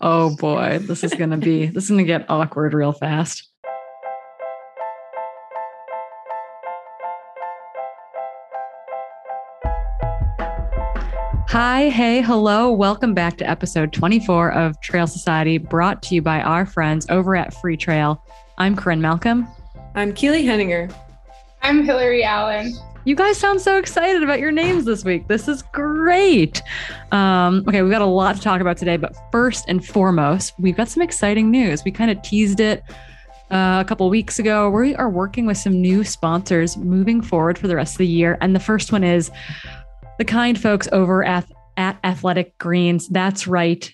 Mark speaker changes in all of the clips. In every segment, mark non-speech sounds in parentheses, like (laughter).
Speaker 1: Oh boy, this is going to be, this is going to get awkward real fast. Hi, hey, hello. Welcome back to episode 24 of Trail Society, brought to you by our friends over at Freetrail. I'm Corrine Malcolm.
Speaker 2: I'm Keely Henninger.
Speaker 3: I'm Hillary Allen.
Speaker 1: You guys sound so excited about your names this week. This is great. Um, okay, we've got a lot to talk about today, but first and foremost, we've got some exciting news. We kind of teased it uh, a couple weeks ago. We are working with some new sponsors moving forward for the rest of the year. And the first one is the kind folks over at, at Athletic Greens. That's right.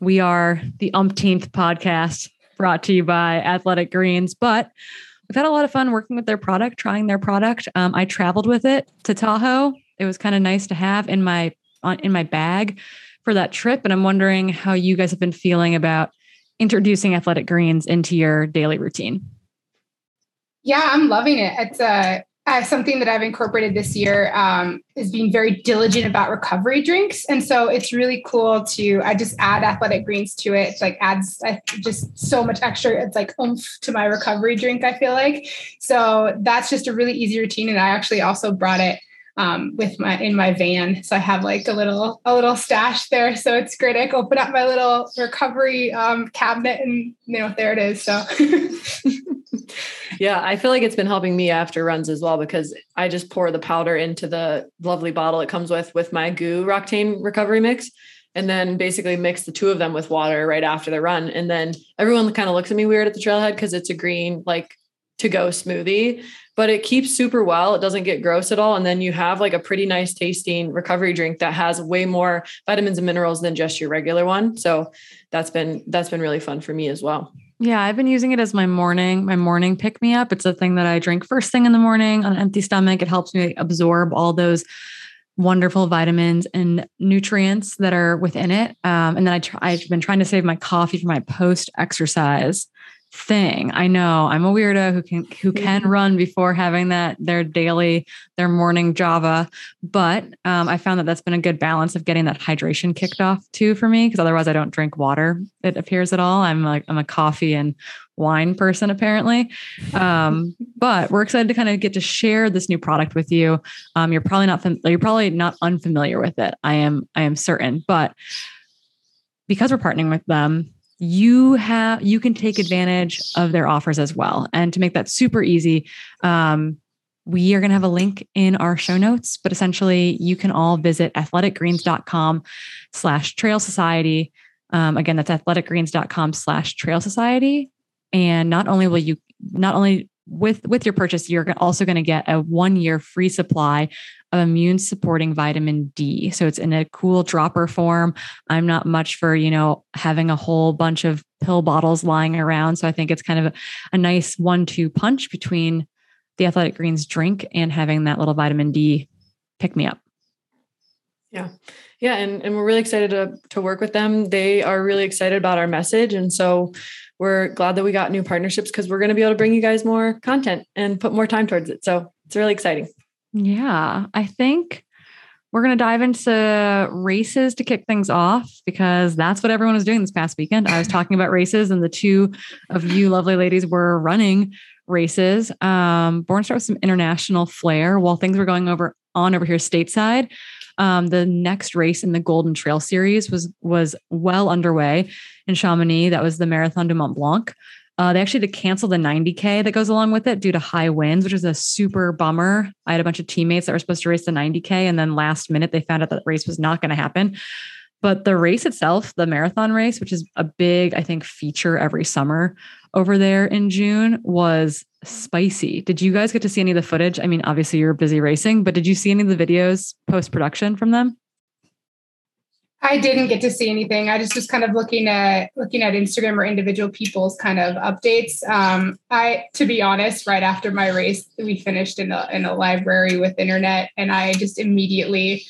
Speaker 1: We are the umpteenth podcast brought to you by Athletic Greens, but we've had a lot of fun working with their product, trying their product. Um, I traveled with it to Tahoe. It was kind of nice to have in my on, in my bag for that trip. And I'm wondering how you guys have been feeling about introducing athletic greens into your daily routine.
Speaker 3: Yeah, I'm loving it. It's a uh, something that I've incorporated this year um, is being very diligent about recovery drinks, and so it's really cool to. I just add athletic greens to it. It's like adds just so much extra. It's like oomph to my recovery drink. I feel like so that's just a really easy routine, and I actually also brought it um, with my in my van. So I have like a little a little stash there. So it's great. I can open up my little recovery um, cabinet, and you know there it is. So.
Speaker 2: yeah, I feel like it's been helping me after runs as well because I just pour the powder into the lovely bottle it comes with with my GU Roctane recovery mix and then basically mix the two of them with water right after the run. And then everyone kind of looks at me weird at the trailhead because it's a green, like to go smoothie, but it keeps super well. It doesn't get gross at all. And then you have like a pretty nice tasting recovery drink that has way more vitamins and minerals than just your regular one. So that's been that's been really fun for me as well.
Speaker 1: Yeah, I've been using it as my morning, my morning pick me up. It's a thing that I drink first thing in the morning on an empty stomach. It helps me absorb all those wonderful vitamins and nutrients that are within it. Um, and then I try, I've been trying to save my coffee for my post exercise thing. I know I'm a weirdo who can who can run before having that their daily their morning Java, but um, I found that that's been a good balance of getting that hydration kicked off too for me because otherwise I don't drink water. It appears at all. I'm like I'm a coffee and wine person apparently, um, but we're excited to kind of get to share this new product with you. Um, you're probably not fam- you're probably not unfamiliar with it. I am I am certain, but because we're partnering with them you have you can take advantage of their offers as well. And to make that super easy um, we are going to have a link in our show notes but essentially you can all visit athleticgreens.com slash trail society. Um, again that's athleticgreens.com slash trail society. And not only will you not only with with your purchase you're also going to get a one year free supply of immune supporting vitamin D. So it's in a cool dropper form. I'm not much for, you know, having a whole bunch of pill bottles lying around. So I think it's kind of a, a nice one two punch between the Athletic Greens drink and having that little vitamin D pick me up.
Speaker 2: Yeah. Yeah. And, and we're really excited to, to work with them. They are really excited about our message. And so we're glad that we got new partnerships because we're going to be able to bring you guys more content and put more time towards it. So it's really exciting.
Speaker 1: Yeah, I think we're going to dive into races to kick things off because that's what everyone was doing this past weekend. I was talking about races, and the two of you lovely ladies were running races. Um, born start with some international flair while things were going over on over here stateside. Um, the next race in the Golden Trail Series was was well underway in Chamonix. That was the Marathon du Mont Blanc. Uh, they actually had to cancel the 90K that goes along with it due to high winds, which is a super bummer. I had a bunch of teammates that were supposed to race the 90K, and then last minute they found out that the race was not going to happen. But the race itself, the marathon race, which is a big, I think, feature every summer over there in June, was spicy. Did you guys get to see any of the footage? I mean, obviously you're busy racing, but did you see any of the videos post production from them?
Speaker 3: I didn't get to see anything. I just was kind of looking at looking at Instagram or individual people's kind of updates. Um, I, to be honest, right after my race, we finished in a in a library with internet, and I just immediately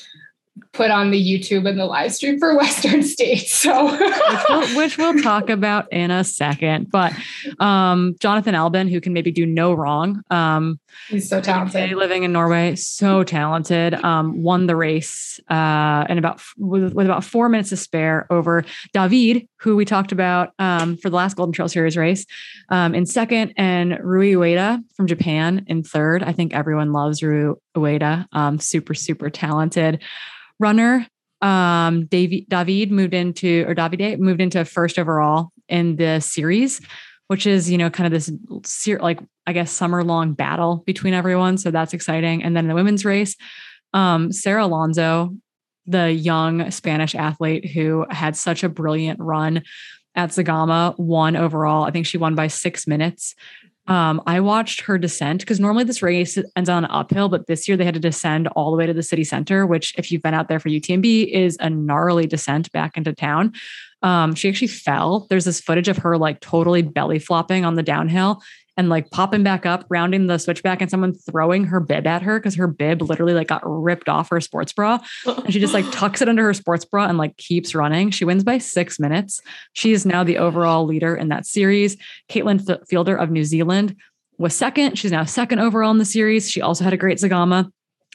Speaker 3: put on the YouTube and the live stream for (laughs) Western States. So,
Speaker 1: which, we'll, (laughs) which, we'll, talk about in a second. But um, Jonathan Albon, who can maybe do no wrong, um,
Speaker 3: he's so talented.
Speaker 1: Living in Norway, so talented. Um, won the race uh, and about with, with, about four minutes to spare over David, who we talked about um, for the last Golden Trail Series race, um, in second, and Rui Ueda from Japan in third. I think everyone loves Rui Ueda. Um, super super talented runner. Um, David, David moved into, or Davide moved into first overall in the series, which is, you know, kind of this like, I guess, summer long battle between everyone. So that's exciting. And then in the women's race, um, Sara Alonso, the young Spanish athlete who had such a brilliant run at Zegama, won overall. I think she won by six minutes. Um, I watched her descent because normally this race ends on an uphill, but this year they had to descend all the way to the city center, which, if you've been out there for UTMB, is a gnarly descent back into town. Um, she actually fell. There's this footage of her like totally belly flopping on the downhill and like popping back up, rounding the switchback, and someone throwing her bib at her because her bib literally like got ripped off her sports bra. And she just like (laughs) tucks it under her sports bra and like keeps running. She wins by six minutes. She is now the overall leader in that series. Caitlin F- Fielder of New Zealand was second. She's now second overall in the series. She also had a great Zegama.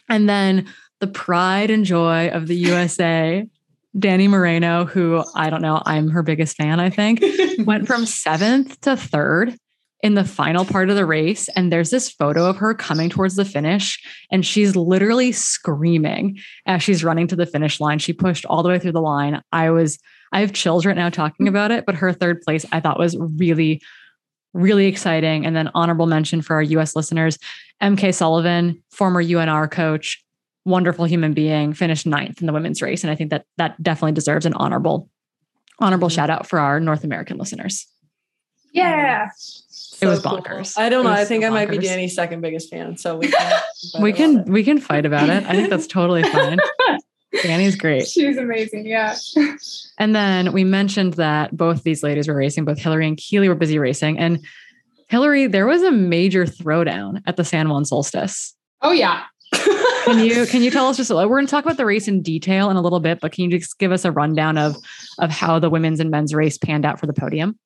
Speaker 1: And then the pride and joy of the USA (laughs) Dani Moreno, who I don't know, I'm her biggest fan, I think, went from (laughs) seventh to third in the final part of the race and there's this photo of her coming towards the finish and she's literally screaming as she's running to the finish line. She pushed all the way through the line. I was I have chills right now talking about it, but her third place I thought was really really exciting and then honorable mention for our US listeners, MK Sullivan, former UNR coach, wonderful human being, finished ninth in the women's race and I think that that definitely deserves an honorable honorable mm-hmm. shout out for our North American listeners.
Speaker 3: Yeah
Speaker 1: it was bonkers.
Speaker 2: Cool. I don't know. I think so I might be Dani's second biggest fan. So we (laughs)
Speaker 1: can we can it. we can fight about it. I think that's totally (laughs) fine. Dani's great.
Speaker 3: She's amazing. Yeah. (laughs)
Speaker 1: And then we mentioned that both these ladies were racing. Both Hillary and Keely were busy racing. And Hillary, there was a major throwdown at the San Juan Solstice.
Speaker 3: Oh yeah.
Speaker 1: can you can you tell us just a little? we're going to talk about the race in detail in a little bit, but can you just give us a rundown of of how the women's and men's race panned out for the podium?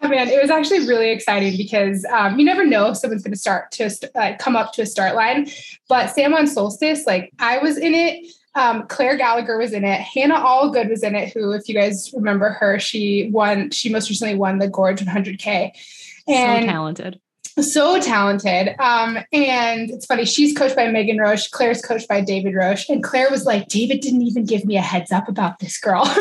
Speaker 3: Yeah, man, it was actually really exciting because um, you never know if someone's going to start to uh, come up to a start line. But San Juan Solstice, like I was in it. Um, Claire Gallagher was in it. Hannah Allgood was in it. Who, if you guys remember her, she won. She most recently won the Gorge 100K.
Speaker 1: And so talented
Speaker 3: so talented. Um, and it's funny, she's coached by Megan Roche, Claire's coached by David Roche. And Claire was like, David didn't even give me a heads up about this girl. (laughs)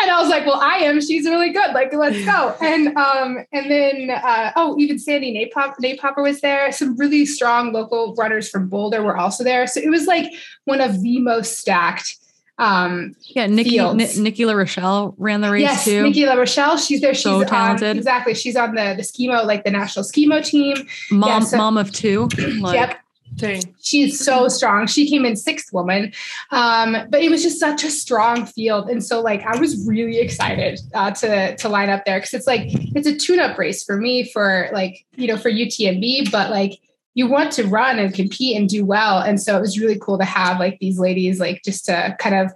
Speaker 3: and I was like, well, I am. She's really good. Like, let's go. (laughs) And um, and then uh, oh, even Sandy Napop Pop- Nate Popper was there. Some really strong local runners from Boulder were also there. So it was like one of the most stacked um,
Speaker 1: yeah, Nikki N- Nikki LaRochelle ran the race
Speaker 3: yes,
Speaker 1: too.
Speaker 3: Nikki La Rochelle, she's there. She's
Speaker 1: so talented.
Speaker 3: exactly. She's on the the skimo, like the national skimo team.
Speaker 1: Mom, yeah, so, mom of two. (clears throat)
Speaker 3: Like, yep. Dang. She's so strong. She came in sixth woman, um, but it was just such a strong field, and so like I was really excited uh, to to line up there because it's like it's a tune up race for me for like you know for UTMB, but like you want to run and compete and do well. And so it was really cool to have like these ladies, like just to kind of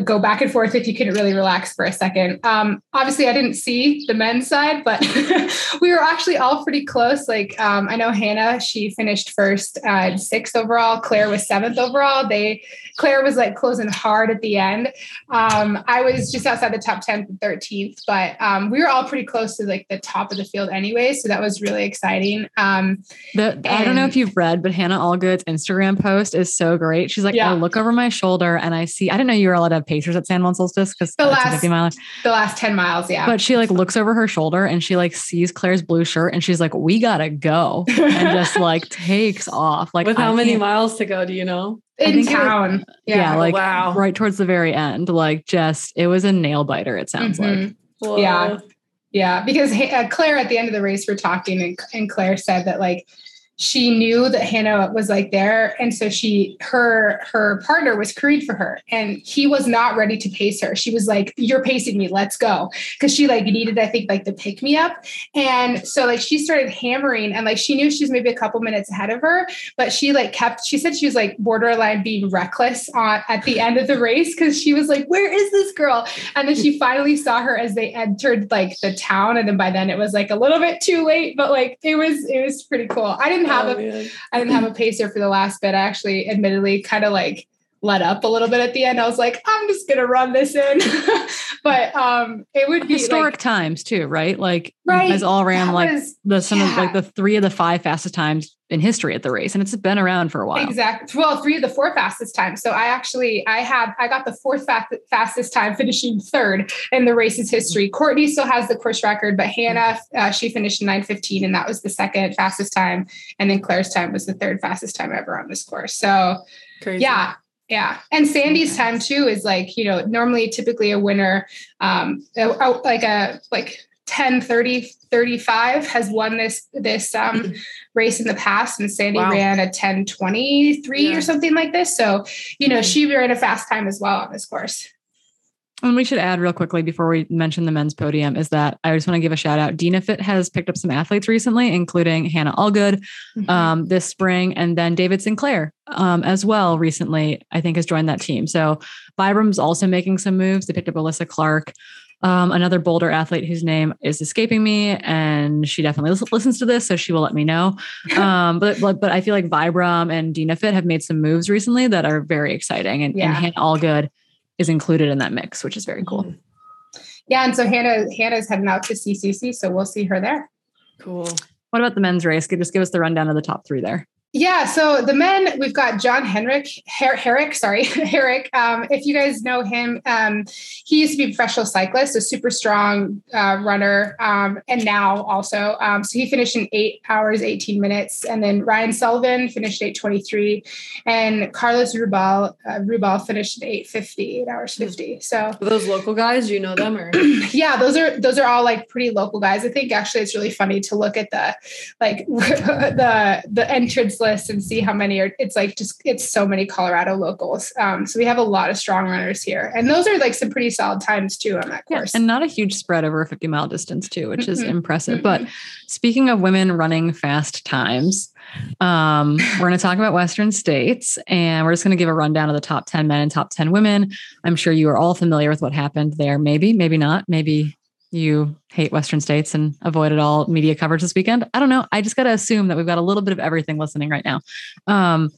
Speaker 3: go back and forth if you couldn't really relax for a second. Um, obviously, I didn't see the men's side, but (laughs) we were actually all pretty close. Like um, I know Hannah, she finished first, uh, sixth overall. Claire was seventh overall. They Claire was like closing hard at the end. Um, I was just outside the top 10th and 13th, but um, we were all pretty close to like the top of the field anyway. So that was really exciting. Um,
Speaker 1: the, I don't know if you've read, but Hannah Allgood's Instagram post is so great. She's like, yeah. I look over my shoulder and I see, I didn't know you were allowed to have pacers at San Juan Solstice because
Speaker 3: the last 50 miles. The last 10 miles, yeah.
Speaker 1: But she like looks over her shoulder and she like sees Claire's blue shirt and she's like, we gotta go. and just (laughs) like takes off. Like
Speaker 2: with how many miles to go, do you know?
Speaker 3: in town. Was,
Speaker 1: yeah. yeah, like wow. right towards the very end. Like just it was a nail biter. It sounds mm-hmm.
Speaker 3: like. Yeah, yeah. Because uh, Claire at the end of the race, we're talking, and, and Claire said that like she knew that Hannah was like there. And so she, her, her partner was curried for her and he was not ready to pace her. She was like, you're pacing me, let's go. Cause she like needed, I think like the pick me up. And so like she started hammering and like she knew she was maybe a couple minutes ahead of her, but she like kept, she said she was like borderline being reckless on at the end of the race. Cause she was like, where is this girl? And then she finally saw her as they entered like the town. And then by then it was like a little bit too late, but like it was, it was pretty cool. I didn't have oh, a, man. I didn't have a pacer for the last bit. I actually admittedly kind of like let up a little bit at the end. I was like, I'm just gonna run this in. (laughs) but um it would be
Speaker 1: historic
Speaker 3: like,
Speaker 1: times too, right? Like right, as all ran like was, the some yeah. of like the three of the five fastest times in history at the race. And it's been around for a while.
Speaker 3: Exactly. Well, three of the four fastest times. So I actually I have I got the fourth fastest time finishing third in the race's history. Courtney still has the course record, but Hannah uh, she finished in 915 and that was the second fastest time. And then Claire's time was the third fastest time ever on this course. So Crazy. yeah, yeah. And Sandy's time too is like, you know, normally typically a winner, um, like a, like 10, 30, 35 has won this, this, um, (laughs) race in the past. And Sandy wow. ran a 10, 23 yeah. or something like this. So, you know, mm-hmm. she ran a fast time as well on this course.
Speaker 1: And we should add real quickly before we mention the men's podium is that I just want to give a shout out. Dynafit has picked up some athletes recently, including Hannah Allgood mm-hmm. um, this spring, and then David Sinclair um, as well recently, I think has joined that team. So Vibram's also making some moves. They picked up Alyssa Clark. Um, another Boulder athlete whose name is escaping me, and she definitely listens to this, so she will let me know. (laughs) Um, but, but, but I feel like Vibram and Dynafit have made some moves recently that are very exciting, and, yeah. and Hannah Allgood is included in that mix, which is very cool. Mm-hmm.
Speaker 3: Yeah, and so Hannah Hannah's heading out to CCC, so we'll see her there.
Speaker 2: Cool.
Speaker 1: What about the men's race? Could just give us the rundown of the top three there.
Speaker 3: Yeah, so the men we've got John Henrik Her- Herrick, sorry (laughs) Herrick. Um, if you guys know him, um, he used to be a professional cyclist, a super strong uh, runner, um, and now also. Um, so he finished in eight hours eighteen minutes, and then Ryan Sullivan finished eight twenty three, and Carlos Rubal uh, Rubal finished at eight fifty, eight hours fifty. So
Speaker 2: those local guys, you know them or? (clears throat)
Speaker 3: yeah, those are those are all like pretty local guys. I think actually it's really funny to look at the like (laughs) the the entrance list and see how many are it's like just it's so many colorado locals um, so we have a lot of strong runners here and those are like some pretty solid times too on that course
Speaker 1: yeah, and not a huge spread over a 50 mile distance too which is mm-hmm. impressive mm-hmm. but speaking of women running fast times um, we're going to talk about Western states and we're just going to give a rundown of the top 10 men and top 10 women. I'm sure you are all familiar with what happened there. Maybe, maybe not. Maybe you hate Western states and avoided all media coverage this weekend. I don't know. I just got to assume that we've got a little bit of everything listening right now. Um,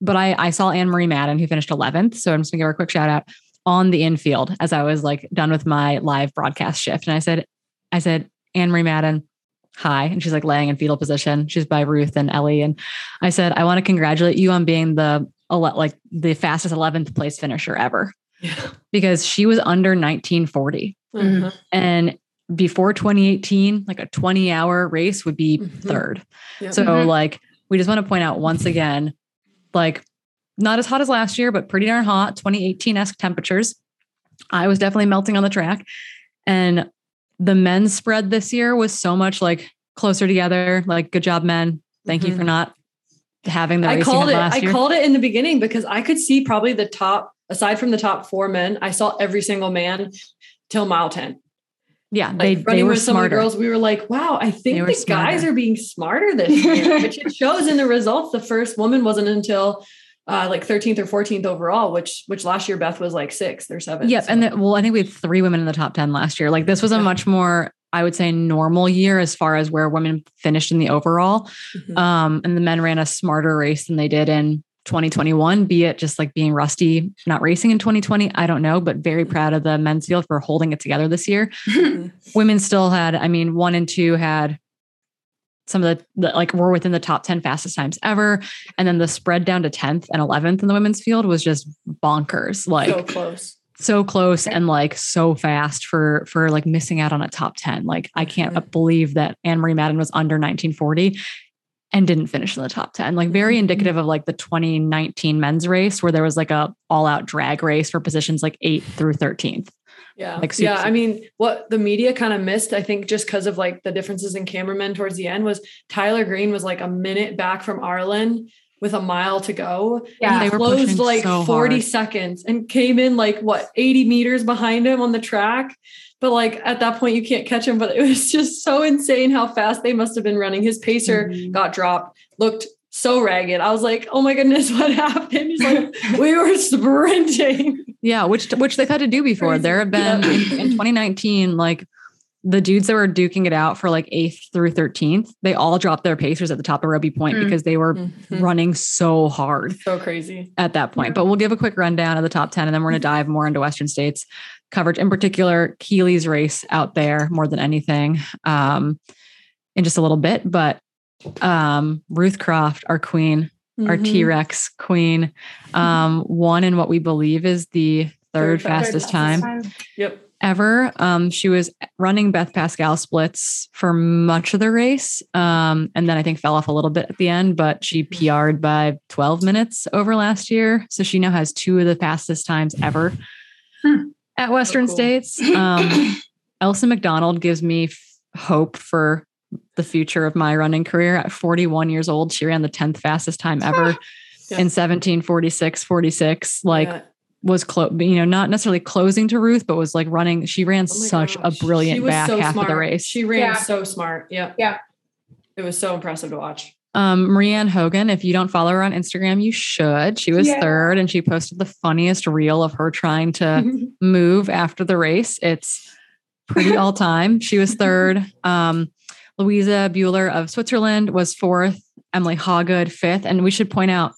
Speaker 1: but I, I saw Anne Marie Madden, who finished 11th. So I'm just gonna give her a quick shout out on the infield as I was like done with my live broadcast shift. And I said, I said, Anne Marie Madden, hi. And she's like laying in fetal position. She's by Ruth and Ellie. And I said, I want to congratulate you on being the like the fastest 11th place finisher ever. Yeah. Because she was under 1940. Mm-hmm. And before 2018, like a 20 hour race would be mm-hmm. third. Yep. So, mm-hmm. like, we just want to point out once again, like, not as hot as last year, but pretty darn hot, 2018 esque temperatures. I was definitely melting on the track. And the men's spread this year was so much like closer together. Like, good job, men. Thank mm-hmm. you for not having the
Speaker 2: I called it. I year. called it in the beginning because I could see probably the top, aside from the top four men, I saw every single man till mile 10.
Speaker 1: Yeah,
Speaker 2: like
Speaker 1: they,
Speaker 2: running
Speaker 1: they were
Speaker 2: with some
Speaker 1: smarter.
Speaker 2: girls, we were like, wow, I think the smarter. guys are being smarter this (laughs) year, which it shows in the results. The first woman wasn't until uh, like 13th or 14th overall, which which last year Beth was like sixth or seventh.
Speaker 1: Yep. So. And the, well, I think we had three women in the top 10 last year. Like this was a much more, I would say, normal year as far as where women finished in the overall. Mm-hmm. Um, and the men ran a smarter race than they did in 2021, be it just like being rusty, not racing in 2020. I don't know, but very proud of the men's field for holding it together this year. (laughs) Women still had, I mean, one and two had some of the, the, like were within the top 10 fastest times ever. And then the spread down to 10th and 11th in the women's field was just bonkers. Like
Speaker 2: so close.
Speaker 1: So close and like so fast for for like missing out on a top 10. Like I can't mm-hmm. believe that Anne Marie Madden was under 1940 and didn't finish in the top 10 like very mm-hmm. indicative of like the 2019 men's race where there was like a all out drag race for positions like 8 through 13th
Speaker 2: Yeah.
Speaker 1: Like,
Speaker 2: yeah.
Speaker 1: super-
Speaker 2: I mean, what the media kind of missed, I think, just because of like the differences in cameramen towards the end was Tyler Green was like a minute back from Arlen with a mile to go.
Speaker 3: Yeah.
Speaker 2: He
Speaker 1: They were
Speaker 2: closed like
Speaker 1: so
Speaker 2: 40
Speaker 1: hard.
Speaker 2: seconds and came in like what 80 meters behind him on the track. But like at that point, you can't catch him. But it was just so insane how fast they must have been running. His pacer
Speaker 3: Mhm.
Speaker 2: got dropped, looked so ragged. I was like, oh my goodness, (laughs) what happened? He's like, we were sprinting.
Speaker 1: Yeah, which which they've had to do before. There have been in, in 2019, like the dudes that were duking it out for like eighth through 13th, they all dropped their pacers at the top of Robie Point
Speaker 3: Mm.
Speaker 1: because they were
Speaker 2: Mhm.
Speaker 1: running so hard
Speaker 2: So crazy.
Speaker 1: at that point. But we'll give a quick rundown of the top 10 and then we're going to dive more into Western States coverage, in particular, Keely's race out there more than anything um, in just a little bit. But um, Ruth Croft, our queen, our
Speaker 2: Mhm.
Speaker 1: T Rex queen, um, won in what we believe is the third,
Speaker 2: Third fastest
Speaker 1: fastest time
Speaker 2: Yep.
Speaker 1: ever. Um, she was running Beth Pascall splits for much of the race. Um, and then I think fell off a little bit at the end, but she PR'd by 12 minutes over last year. So she now has two of the fastest times ever
Speaker 3: Hmm.
Speaker 1: At Western
Speaker 2: cool.
Speaker 1: States. (laughs) Um, Ailsa MacDonald gives me f- hope for the future of my running career. At 41 years old, she ran the 10th fastest time ever
Speaker 2: Yeah.
Speaker 1: in 1746, 46. Like,
Speaker 2: Yeah.
Speaker 1: was close, you know, not necessarily closing to Ruth, but was like running. She ran
Speaker 2: Oh
Speaker 1: such
Speaker 2: gosh.
Speaker 1: a brilliant
Speaker 2: She was
Speaker 1: back
Speaker 2: so
Speaker 1: half of the race.
Speaker 2: She ran
Speaker 3: Yeah.
Speaker 2: so smart. Yeah.
Speaker 3: Yeah.
Speaker 2: It was so impressive to watch.
Speaker 1: Um, Marianne Hogan, if you don't follow her on Instagram, you should. She was
Speaker 3: Yeah.
Speaker 1: third and she posted the funniest reel of her trying to (laughs) move after the race. It's pretty (laughs) all time. She was third. Um, Louisa Bueller of Switzerland was fourth. Emily Hawgood fifth. And we should point out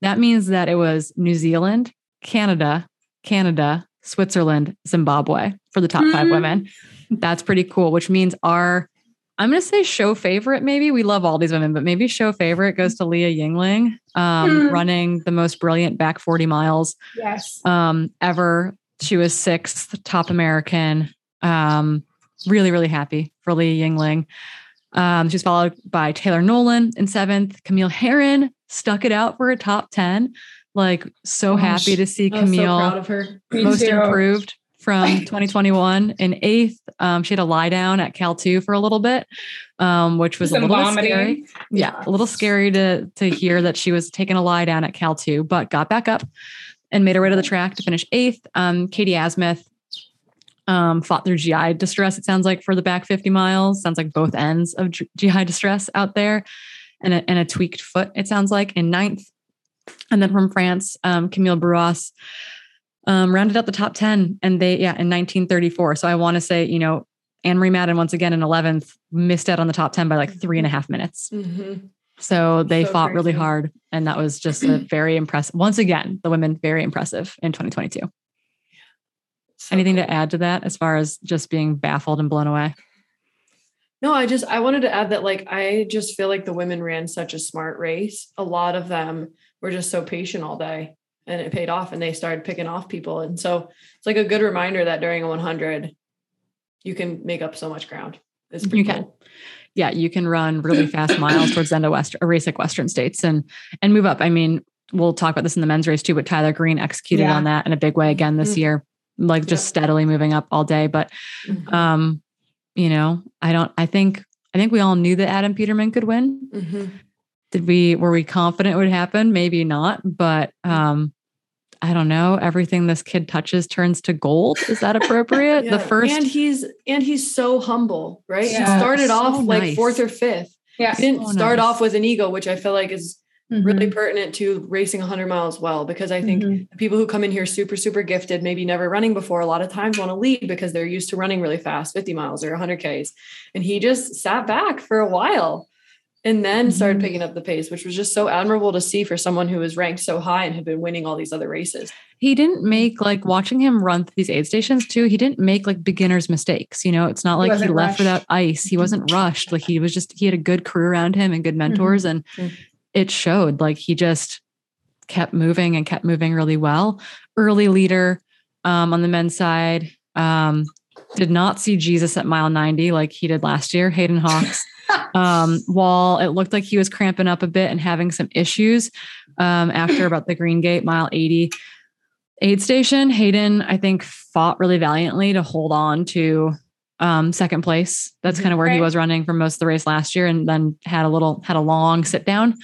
Speaker 1: that means that it was New Zealand, Canada, Canada, Switzerland, Zimbabwe for the top five
Speaker 3: Mhm.
Speaker 1: women. That's pretty cool, which means our I'm going to say show favorite. Maybe we love all these women, but maybe show favorite goes to Leah Yingling, um,
Speaker 3: Mm.
Speaker 1: running the most brilliant back 40 miles
Speaker 3: Yes.
Speaker 1: um, ever. She was sixth, top American. Um, really, really happy for Leah Yingling. Um, she's followed by Taylor Nolan in seventh. Camille Herron stuck it out for a top 10. Like, so
Speaker 3: Gosh,
Speaker 1: happy to see
Speaker 2: I was so proud
Speaker 1: Camille
Speaker 2: of her.
Speaker 3: Me
Speaker 1: most
Speaker 3: too.
Speaker 1: improved from (laughs) 2021 in eighth. Um, she had a lie down at Cal 2 for a little bit, um, which was a little
Speaker 3: vomiting.
Speaker 1: scary. Yeah, a little scary to to hear that she was taking a lie down at Cal 2, but got back up and made her way to the track to finish eighth. Um, Katie Asmuth um, fought through GI distress, it sounds like, for the back 50 miles. Sounds like both ends of G- GI distress out there and a, and a tweaked foot, it sounds like, in ninth. And then from France, um, Camille Bruyas um, rounded out the top 10 and they, yeah, in 1934. So I want to say, you know, Anne Marie Madden, once again in 11th, missed out on the top 10 by like three and a half minutes.
Speaker 2: Mhm.
Speaker 1: So they
Speaker 2: So
Speaker 1: fought really hard. And that was just a (clears throat) very impressive. Once again, the women very impressive in 2022.
Speaker 2: So
Speaker 1: Anything
Speaker 2: cool.
Speaker 1: to add to that as far as just being baffled and blown away?
Speaker 2: No, I just I wanted to add that like I just feel like the women ran such a smart race. A lot of them were just so patient all day and it paid off and they started picking off people. And so it's like a good reminder that during a 100 you can make up so much ground. It's pretty
Speaker 1: You can.
Speaker 2: cool.
Speaker 1: Yeah, you can run really fast miles towards the end of West a race like Western States and and move up. I mean, we'll talk about this in the men's race too, but Tyler Green executed
Speaker 3: Yeah.
Speaker 1: on that in a big way again this
Speaker 2: Mhm.
Speaker 1: year, like just
Speaker 2: Yeah.
Speaker 1: steadily moving up all day. But
Speaker 2: Mhm.
Speaker 1: um, you know, I don't I think I think we all knew that Adam Peterman could win.
Speaker 2: Mhm.
Speaker 1: Did we were we confident it would happen? Maybe not, but um I don't know. Everything this kid touches turns to gold. Is that appropriate? (laughs)
Speaker 2: Yeah.
Speaker 1: The first
Speaker 2: and he's and he's so humble, right?
Speaker 3: Yeah.
Speaker 2: He started
Speaker 1: So
Speaker 2: off like fourth or fifth.
Speaker 3: Yeah.
Speaker 2: He didn't
Speaker 1: So
Speaker 2: start
Speaker 1: nice.
Speaker 2: off with an ego, which I feel like is
Speaker 3: Mm-hmm.
Speaker 2: really pertinent to racing 100 miles well because I think
Speaker 3: Mhm.
Speaker 2: the people who come in here super super gifted maybe never running before a lot of times want to lead because they're used to running really fast 50 miles or 100 ks and he just sat back for a while and then started picking up the pace which was just so admirable to see for someone who was ranked so high and had been winning all these other races
Speaker 1: he didn't make like watching him run through these aid stations too. He didn't make like beginner's mistakes. You know, it's not like he,
Speaker 3: wasn't
Speaker 1: left
Speaker 3: rushed.
Speaker 1: without ice. He wasn't rushed. Like he was just he had a good crew around him and good mentors, and
Speaker 2: Mhm.
Speaker 1: it showed. Like he just kept moving and kept moving really well. Early leader um, on the men's side. Um, did not see Jesus at mile 90 like he did last year, Hayden Hawks. Um, while it looked like he was cramping up a bit and having some issues um, after about the Green Gate mile 80, Aid station, Hayden, I think, fought really valiantly to hold on to um, second place. That's kind of where
Speaker 3: Right.
Speaker 1: he was running for most of the race last year, and then had a little had a long sit down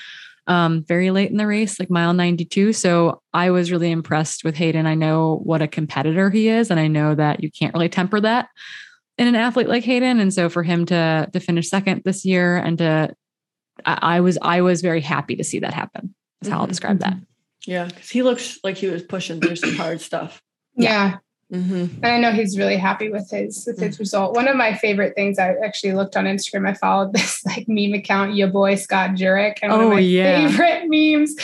Speaker 1: um, very late in the race, like mile 92. So I was really impressed with Hayden. I know what a competitor he is, and I know that you can't really temper that in an athlete like Hayden. And so for him to to finish second this year and to I, I was I was very happy to see that happen. Is how I'll
Speaker 2: Mhm.
Speaker 1: describe that.
Speaker 2: Yeah, because he looks like he was pushing through some hard stuff.
Speaker 3: Yeah.
Speaker 2: Mm-hmm.
Speaker 3: And I know he's really happy with his with his result. One of my favorite things I actually looked on Instagram. I followed (laughs) this like meme account, your boy Scott Jurek, and one
Speaker 1: Oh,
Speaker 3: of my
Speaker 1: yeah.
Speaker 3: favorite memes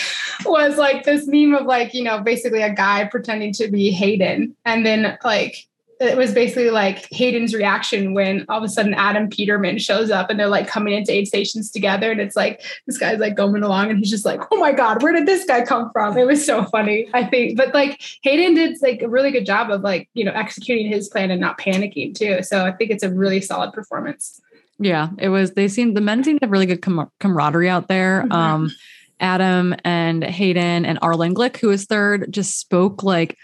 Speaker 3: was like this meme of like you know basically a guy pretending to be Hayden, and then like it was basically like Hayden's reaction when all of a sudden Adam Peterman shows up and they're like coming into aid stations together, and it's like this guy's like going along and he's just like, oh my god, where did this guy come from? It was so funny, I think. But like Hayden did like a really good job of like you know executing his plan and not panicking too. So I think it's a really solid performance.
Speaker 1: Yeah, it was. They seemed the men seemed to have really good com- camaraderie out there.
Speaker 3: Mhm.
Speaker 1: Um, Adam and Hayden and Arlen Glick, who was third, just spoke like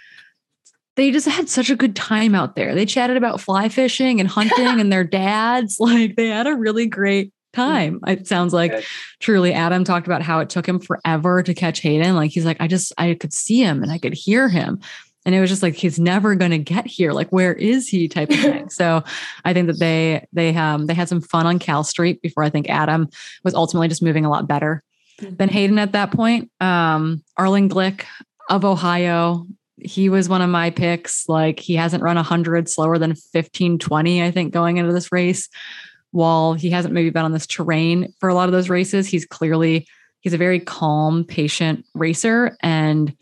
Speaker 1: they just had such a good time out there. They chatted about fly fishing and hunting and their dads. (laughs) Like they had a really great time. It sounds like truly Adam talked about how it took him forever to catch Hayden. Like he's like, I just I could see him and I could hear him. And it was just like he's never going to get here. Like where is he? Type of thing. (laughs) So I think that they they um they had some fun on Cal Street before I think Adam was ultimately just moving a lot better than Hayden at that point. Um, Arlen Glick of Ohio, he was one of my picks. Like he hasn't run 100 slower than 15, 20, I think, going into this race. While he hasn't maybe been on this terrain for a lot of those races, he's clearly he's a very calm, patient racer and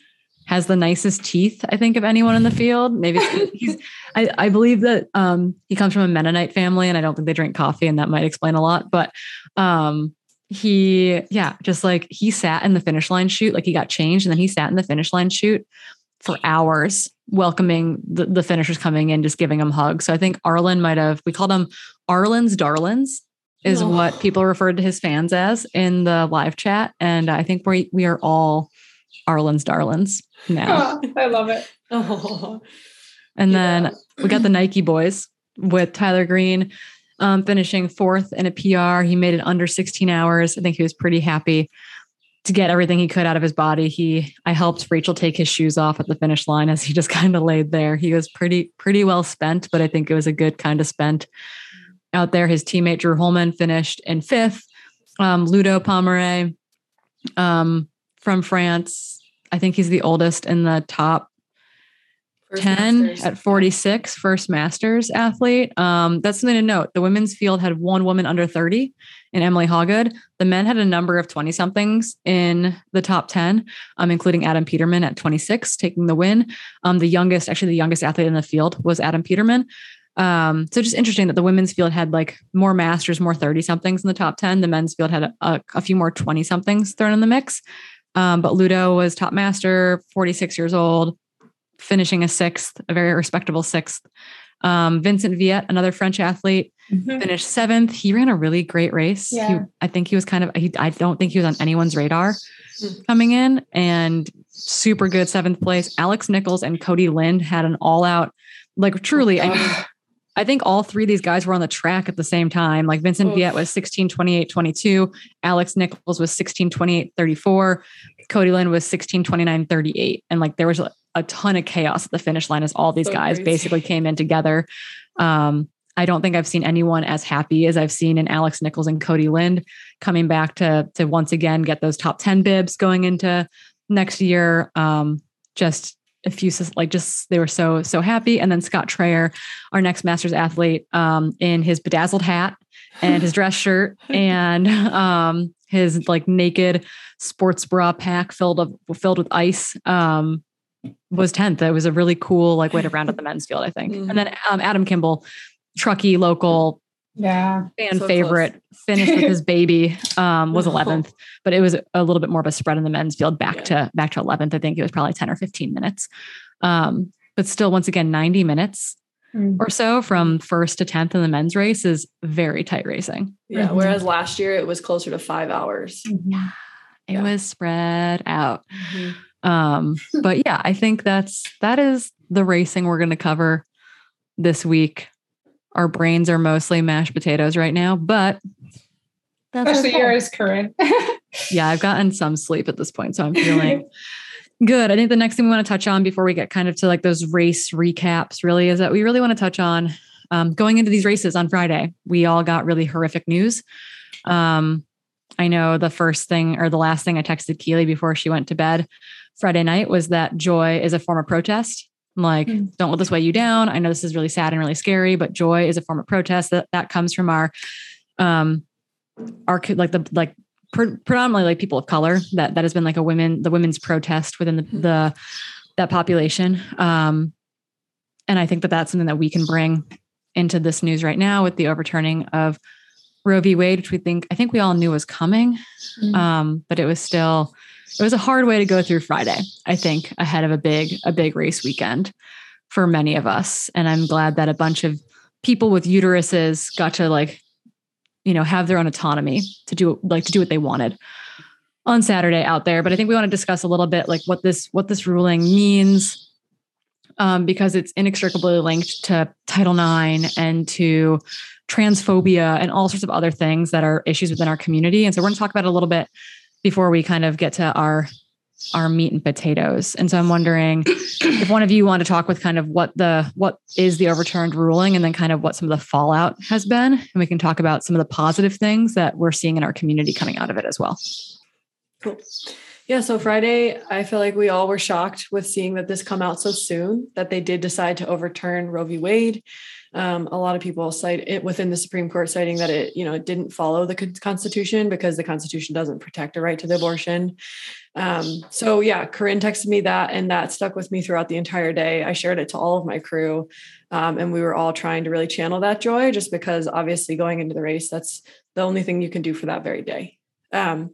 Speaker 1: has the nicest teeth, I think, of anyone in the field. Maybe (laughs) he's I, I believe that um, he comes from a Mennonite family, and I don't think they drink coffee, and that might explain a lot. But um, he, yeah, just like he sat in the finish line chute, like he got changed, and then he sat in the finish line chute for hours, welcoming the, the finishers coming in, just giving them hugs. So I think Arlen might have we called him Arlen's darlings. Is
Speaker 2: Oh.
Speaker 1: what people referred to his fans as in the live chat, and I think we we are all Arlen's darlings now.
Speaker 3: Oh, (laughs) I love it.
Speaker 2: Oh, (laughs)
Speaker 1: And
Speaker 2: Yeah.
Speaker 1: then we got the Nike boys with Tyler Green um, finishing fourth in a PR. He made it under 16 hours. I think he was pretty happy to get everything he could out of his body. He I helped Rachel take his shoes off at the finish line as he (laughs) just kind of laid there. He was pretty pretty well spent, but I think it was a good kind of spent out there. His teammate Drew Holman finished in fifth. Um, Ludo Pommeret um, from France. I think he's the oldest in the top
Speaker 2: First
Speaker 1: 10
Speaker 2: Masters.
Speaker 1: at 46 first masters athlete. Um, that's something to note. The women's field had one woman under 30 in emily hawgood the men had a number of 20 somethings in the top 10 um, including adam peterman at 26 taking the win. Um, the youngest actually the youngest athlete in the field was adam peterman. Um, so just interesting that the women's field had like more masters more 30 somethings in the top 10 the men's field had a, a, a few more 20 somethings thrown in the mix. Um, but ludo was top master 46 years old finishing a sixth, a very respectable sixth. Um, Vincent Viet, another French athlete, finished seventh. He ran a really great race. He- I think he was kind of, he, I don't think he was on anyone's radar coming in and super good seventh place. Alex Nichols and Cody Lind had an all out, like truly, I mean, I think all three of these guys were on the track at the same time. Like Vincent
Speaker 2: Oof.
Speaker 1: Viet was 16, 28, 22. Alex Nichols was 16, 28, 34. Cody Lind was 16, 29, 38. And like there was a, ton of chaos at the finish line as all these
Speaker 2: So
Speaker 1: guys
Speaker 2: crazy.
Speaker 1: basically came in together. Um, I don't think I've seen anyone as happy as I've seen in Alex Nichols and Cody Lind coming back to to once again get those top 10 bibs going into next year. Um, just a few like just they were so so happy. And then Scott Traer, our next Masters athlete, um, in his bedazzled hat and his dress shirt (laughs) and um, his like naked sports bra pack filled of filled with ice. Um, was 10th. It was a really cool like way to round up the men's field, I think.
Speaker 2: Mhm.
Speaker 1: And then um, Adam Kimble, Truckee local
Speaker 3: Yeah.
Speaker 1: fan
Speaker 2: So
Speaker 1: favorite, finished with his baby, um, was
Speaker 2: Oh.
Speaker 1: 11th, but it was a little bit more of a spread in the men's field back
Speaker 2: Yeah.
Speaker 1: to back to 11th. I think it was probably 10 or 15 minutes. Um, but still, once again, 90 minutes
Speaker 3: Mm.
Speaker 1: or so from first to 10th in the men's race is very tight racing.
Speaker 2: Yeah.
Speaker 3: Mhm.
Speaker 2: Whereas last year it was closer to five hours.
Speaker 1: Yeah it
Speaker 2: Yeah.
Speaker 1: was spread out. Um, but yeah, I think that's that is the racing we're going to cover this week. Our brains are mostly mashed potatoes right now, but
Speaker 3: that's especially okay. yours, Corrine. (laughs)
Speaker 1: yeah, I've gotten some sleep at this point, so I'm feeling good. I think the next thing we want to touch on before we get kind of to like those race recaps, really, is that we really want to touch on um, going into these races on Friday. We all got really horrific news. Um, I know the first thing or the last thing I texted Keely before she went to bed Friday night was that joy is a form of protest. I'm like, mm. don't let this weigh you down. I know this is really sad and really scary, but joy is a form of protest that that comes from our, um, our like the like pre- predominantly like people of color. That that has been like a women the women's protest within the mm. the that population. Um, and I think that that's something that we can bring into this news right now with the overturning of Roe v. Wade, which we think I think we all knew was coming, mm. um, but it was still it was a hard way to go through Friday. I think ahead of a big a big race weekend for many of us, and I'm glad that a bunch of people with uteruses got to like you know have their own autonomy to do like to do what they wanted on Saturday out there. But I think we want to discuss a little bit like what this what this ruling means. Um, because it's inextricably linked to Title IX and to transphobia and all sorts of other things that are issues within our community. And so we're going to talk about it a little bit before we kind of get to our our meat and potatoes. And so I'm wondering if one of you want to talk with kind of what the what is the overturned ruling and then kind of what some of the fallout has been. And we can talk about some of the positive things that we're seeing in our community coming out of it as well.
Speaker 2: Cool. Yeah, so Friday, I feel like we all were shocked with seeing that this come out so soon that they did decide to overturn Roe v. Wade. Um, a lot of people cite it within the Supreme Court, citing that it, you know, it didn't follow the Constitution because the Constitution doesn't protect a right to the abortion. Um, so yeah, Corrine texted me that, and that stuck with me throughout the entire day. I shared it to all of my crew, um, and we were all trying to really channel that joy, just because obviously going into the race, that's the only thing you can do for that very day. Um,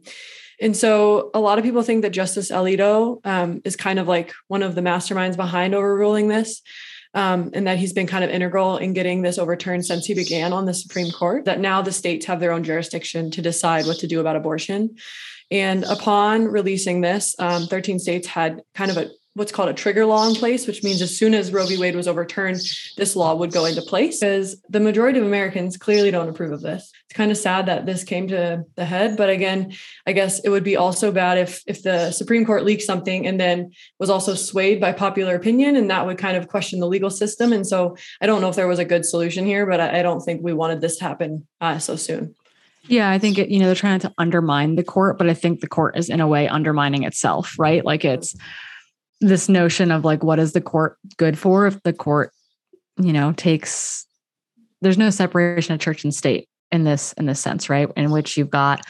Speaker 2: and so a lot of people think that Justice Alito um, is kind of like one of the masterminds behind overruling this um, and that he's been kind of integral in getting this overturned since he began on the Supreme Court. That now the states have their own jurisdiction to decide what to do about abortion. And upon releasing this, um, 13 states had kind of a what's called a trigger law in place, which means as soon as Roe v. Wade was overturned, this law would go into place because the majority of Americans clearly don't approve of this. It's kind of sad that this came to the head, but again, I guess it would be also bad if if the Supreme Court leaked something and then was also swayed by popular opinion, and that would kind of question the legal system. And so I don't know if there was a good solution here, but I, I don't think we wanted this to happen uh, so soon.
Speaker 1: Yeah, I think it, you know they're trying to undermine the court, but I think the court is in a way undermining itself, right? Like it's this notion of like what is the court good for if the court you know takes there's no separation of church and state in this in this sense right? In which you've got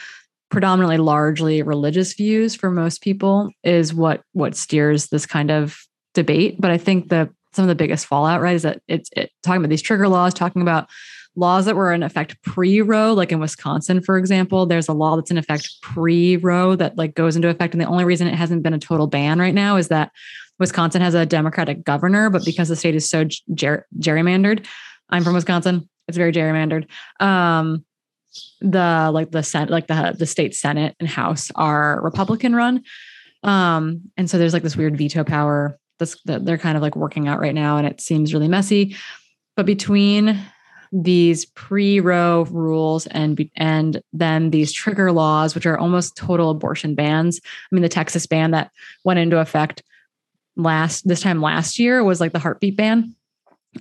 Speaker 1: predominantly largely religious views for most people is what what steers this kind of debate. But i think the some of the biggest fallout right is that it's it, talking about these trigger laws talking about laws that were in effect pre-Roe, like in Wisconsin, for example, there's a law that's in effect pre-Roe that like goes into effect. And the only reason it hasn't been a total ban right now is that Wisconsin has a Democratic governor, but because the state is so ger- gerrymandered, I'm from Wisconsin. It's very gerrymandered. Um, the like the senate, like the the state senate and house are Republican run, um, and so there's like this weird veto power that's that they're kind of like working out right now, and it seems really messy. But between these pre-Roe rules and and then these trigger laws, which are almost total abortion bans. I mean, the Texas ban that went into effect last this time last year was like the heartbeat ban,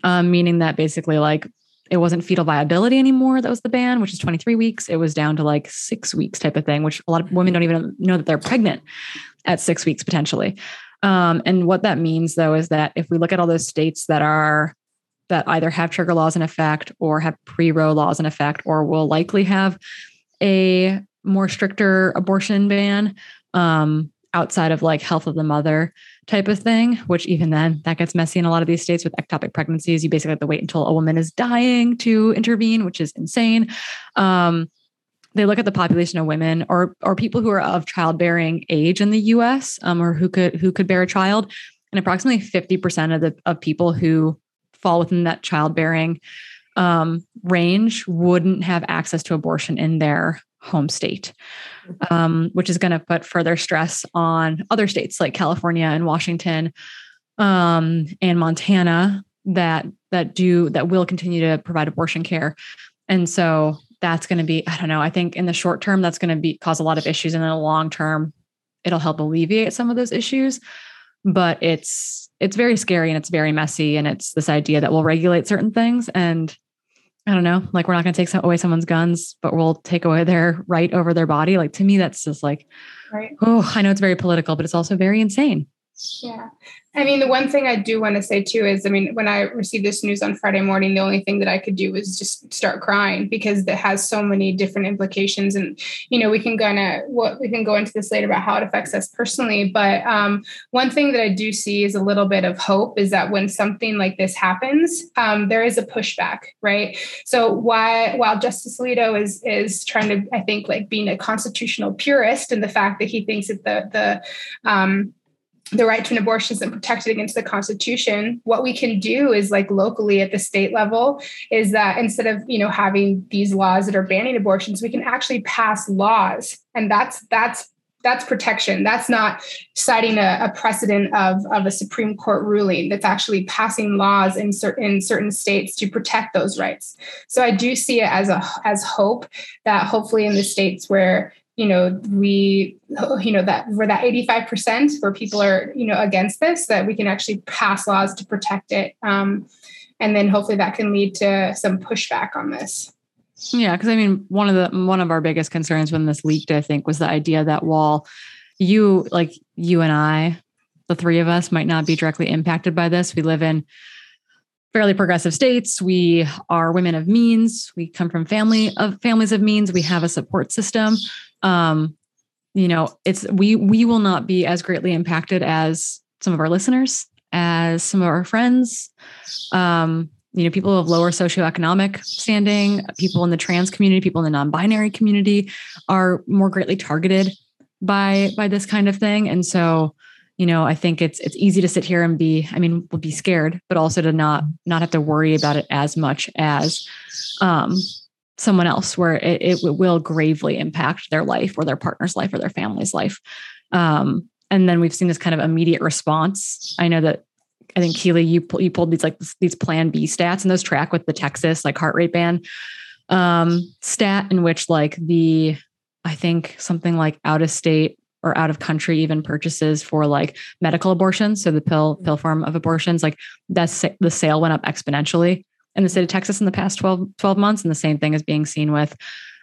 Speaker 1: um, meaning that basically like it wasn't fetal viability anymore. That was the ban, which is 23 weeks. It was down to like six weeks type of thing, which a lot of women don't even know that they're pregnant at six weeks potentially. Um, and what that means though is that if we look at all those states that are that either have trigger laws in effect or have pre-Roe laws in effect or will likely have a more stricter abortion ban um, outside of like health of the mother type of thing, which even then that gets messy in a lot of these states with ectopic pregnancies. You basically have to wait until a woman is dying to intervene, which is insane. Um, they look at the population of women or or people who are of childbearing age in the US um, or who could who could bear a child. And approximately 50% of the of people who fall within that childbearing um, range wouldn't have access to abortion in their home state, um, which is going to put further stress on other states like California and Washington um, and Montana that that do that will continue to provide abortion care. And so that's going to be, I don't know, I think in the short term, that's going to be cause a lot of issues. And in the long term, it'll help alleviate some of those issues. But it's it's very scary and it's very messy. And it's this idea that we'll regulate certain things. And I don't know, like we're not going to take some, away someone's guns, but we'll take away their right over their body. Like to me, that's just like, right. oh, I know it's very political, but it's also very insane.
Speaker 3: Yeah. I mean, the one thing I do want to say too is, I mean, when I received this news on Friday morning, the only thing that I could do was just start crying because it has so many different implications. And you know, we can kind of what we can go into this later about how it affects us personally. But um, one thing that I do see is a little bit of hope is that when something like this happens, um, there is a pushback, right? So why, while Justice Alito is is trying to, I think, like being a constitutional purist, and the fact that he thinks that the the um, the right to an abortion isn't protected against the constitution. What we can do is like locally at the state level is that instead of you know having these laws that are banning abortions we can actually pass laws. And that's that's that's protection. That's not citing a, a precedent of, of a supreme court ruling that's actually passing laws in certain in certain states to protect those rights. So i do see it as a as hope that hopefully in the states where you know we you know that for that 85% where people are you know against this that we can actually pass laws to protect it um, and then hopefully that can lead to some pushback on this
Speaker 1: yeah because i mean one of the one of our biggest concerns when this leaked i think was the idea that while you like you and i the three of us might not be directly impacted by this we live in fairly progressive states. We are women of means. We come from family of families of means. We have a support system. Um, you know, it's we we will not be as greatly impacted as some of our listeners, as some of our friends. Um, you know, people of lower socioeconomic standing, people in the trans community, people in the non-binary community are more greatly targeted by by this kind of thing. And so you know i think it's it's easy to sit here and be i mean we'll be scared but also to not not have to worry about it as much as um someone else where it, it will gravely impact their life or their partner's life or their family's life. Um and then we've seen this kind of immediate response. I know that i think keely you you pulled these like these plan b stats and those track with the texas like heart rate band um stat in which like the i think something like out of state or out of country even purchases for like medical abortions so the pill pill form of abortions like that's the sale went up exponentially in the state of texas in the past 12 12 months and the same thing is being seen with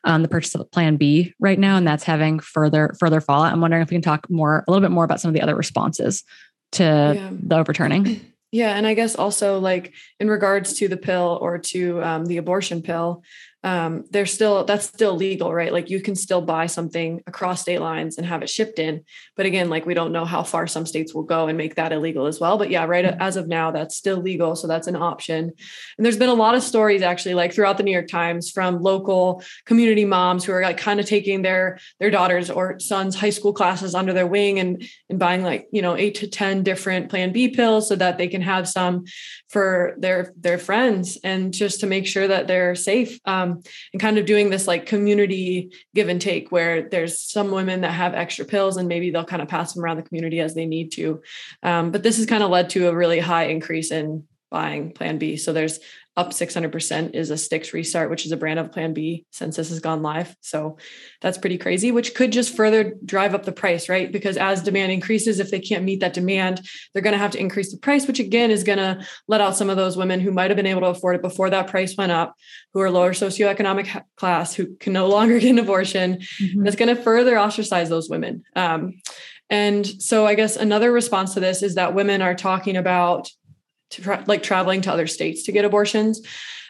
Speaker 1: um, the purchase of plan b right now and that's having further further fallout i'm wondering if we can talk more a little bit more about some of the other responses to yeah. the overturning (clears throat)
Speaker 2: yeah and i guess also like in regards to the pill or to um, the abortion pill um, they're still that's still legal, right? Like you can still buy something across state lines and have it shipped in. But again, like we don't know how far some states will go and make that illegal as well. But yeah, right mm-hmm. as of now, that's still legal. So that's an option. And there's been a lot of stories actually, like throughout the New York Times from local community moms who are like kind of taking their their daughters or sons' high school classes under their wing and and buying like, you know, eight to 10 different plan B pills so that they can have some for their their friends and just to make sure that they're safe um, and kind of doing this like community give and take where there's some women that have extra pills and maybe they'll kind of pass them around the community as they need to. Um, but this has kind of led to a really high increase in buying plan b. So there's up 600% is a Sticks restart, which is a brand of Plan B since this has gone live. So that's pretty crazy, which could just further drive up the price, right? Because as demand increases, if they can't meet that demand, they're going to have to increase the price, which again is going to let out some of those women who might have been able to afford it before that price went up, who are lower socioeconomic class, who can no (laughs) longer get an abortion. Mm-hmm. That's going to further ostracize those women. Um, and so I guess another response to this is that women are talking about to tra- like traveling to other states to get abortions.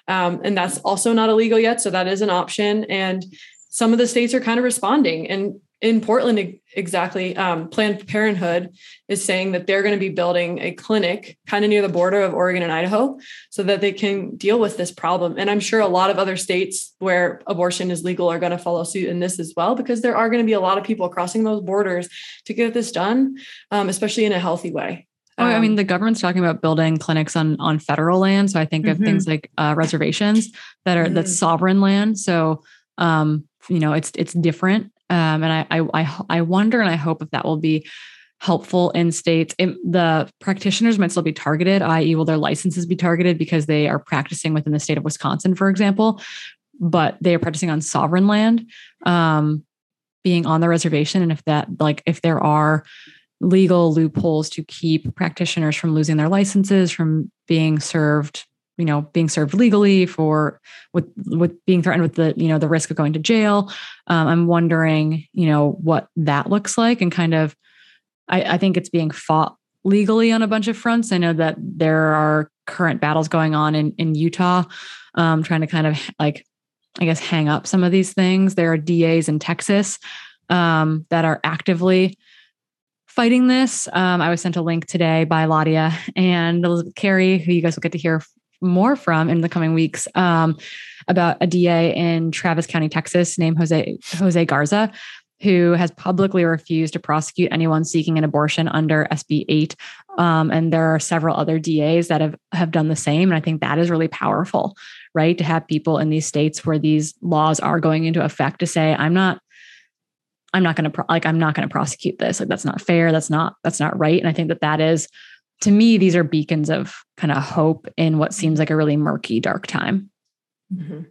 Speaker 2: Um, and that's also not illegal yet. So that is an option. And some of the states are kind of responding. And in Portland, exactly, um, Planned Parenthood is saying that they're going to be building a clinic kind of near the border of Oregon and Idaho so that they can deal with this problem. And I'm sure a lot of other states where abortion is legal are going to follow suit in this as well, because there are going to be a lot of people crossing those borders to get this done, um, especially in a healthy way.
Speaker 1: Oh, I mean, um, the government's talking about building clinics on on federal land. So I think mm-hmm. of things like uh, reservations that are mm-hmm. that's sovereign land. So um, you know, it's it's different. Um, and I, I I I wonder and I hope if that will be helpful in states. It, the practitioners might still be targeted, i.e., will their licenses be targeted because they are practicing within the state of Wisconsin, for example, but they are practicing on sovereign land, um, being on the reservation. And if that, like, if there are legal loopholes to keep practitioners from losing their licenses, from being served you know being served legally for with with being threatened with the you know the risk of going to jail. Um, i'm wondering you know what that looks like and kind of I, I think it's being fought legally on a bunch of fronts. I know that there are current battles going on in in utah um, trying to kind of like i guess hang up some of these things. There are das in texas um, that are actively fighting this. Um, I was sent a link today by Ladia and Elizabeth Carey, who you guys will get to hear more from in the coming weeks um, about a DA in Travis County, Texas, named Jose Jose Garza, who has publicly refused to prosecute anyone seeking an abortion under SB 8. Um, and there are several other DAs that have, have done the same. And I think that is really powerful, right? To have people in these states where these laws are going into effect to say, I'm not. I'm not going to pro- like I'm not going to prosecute this. Like that's not fair. That's not that's not right. And I think that that is to me, these are beacons of kind of hope in what seems like a really murky, dark time.
Speaker 2: Mm-hmm.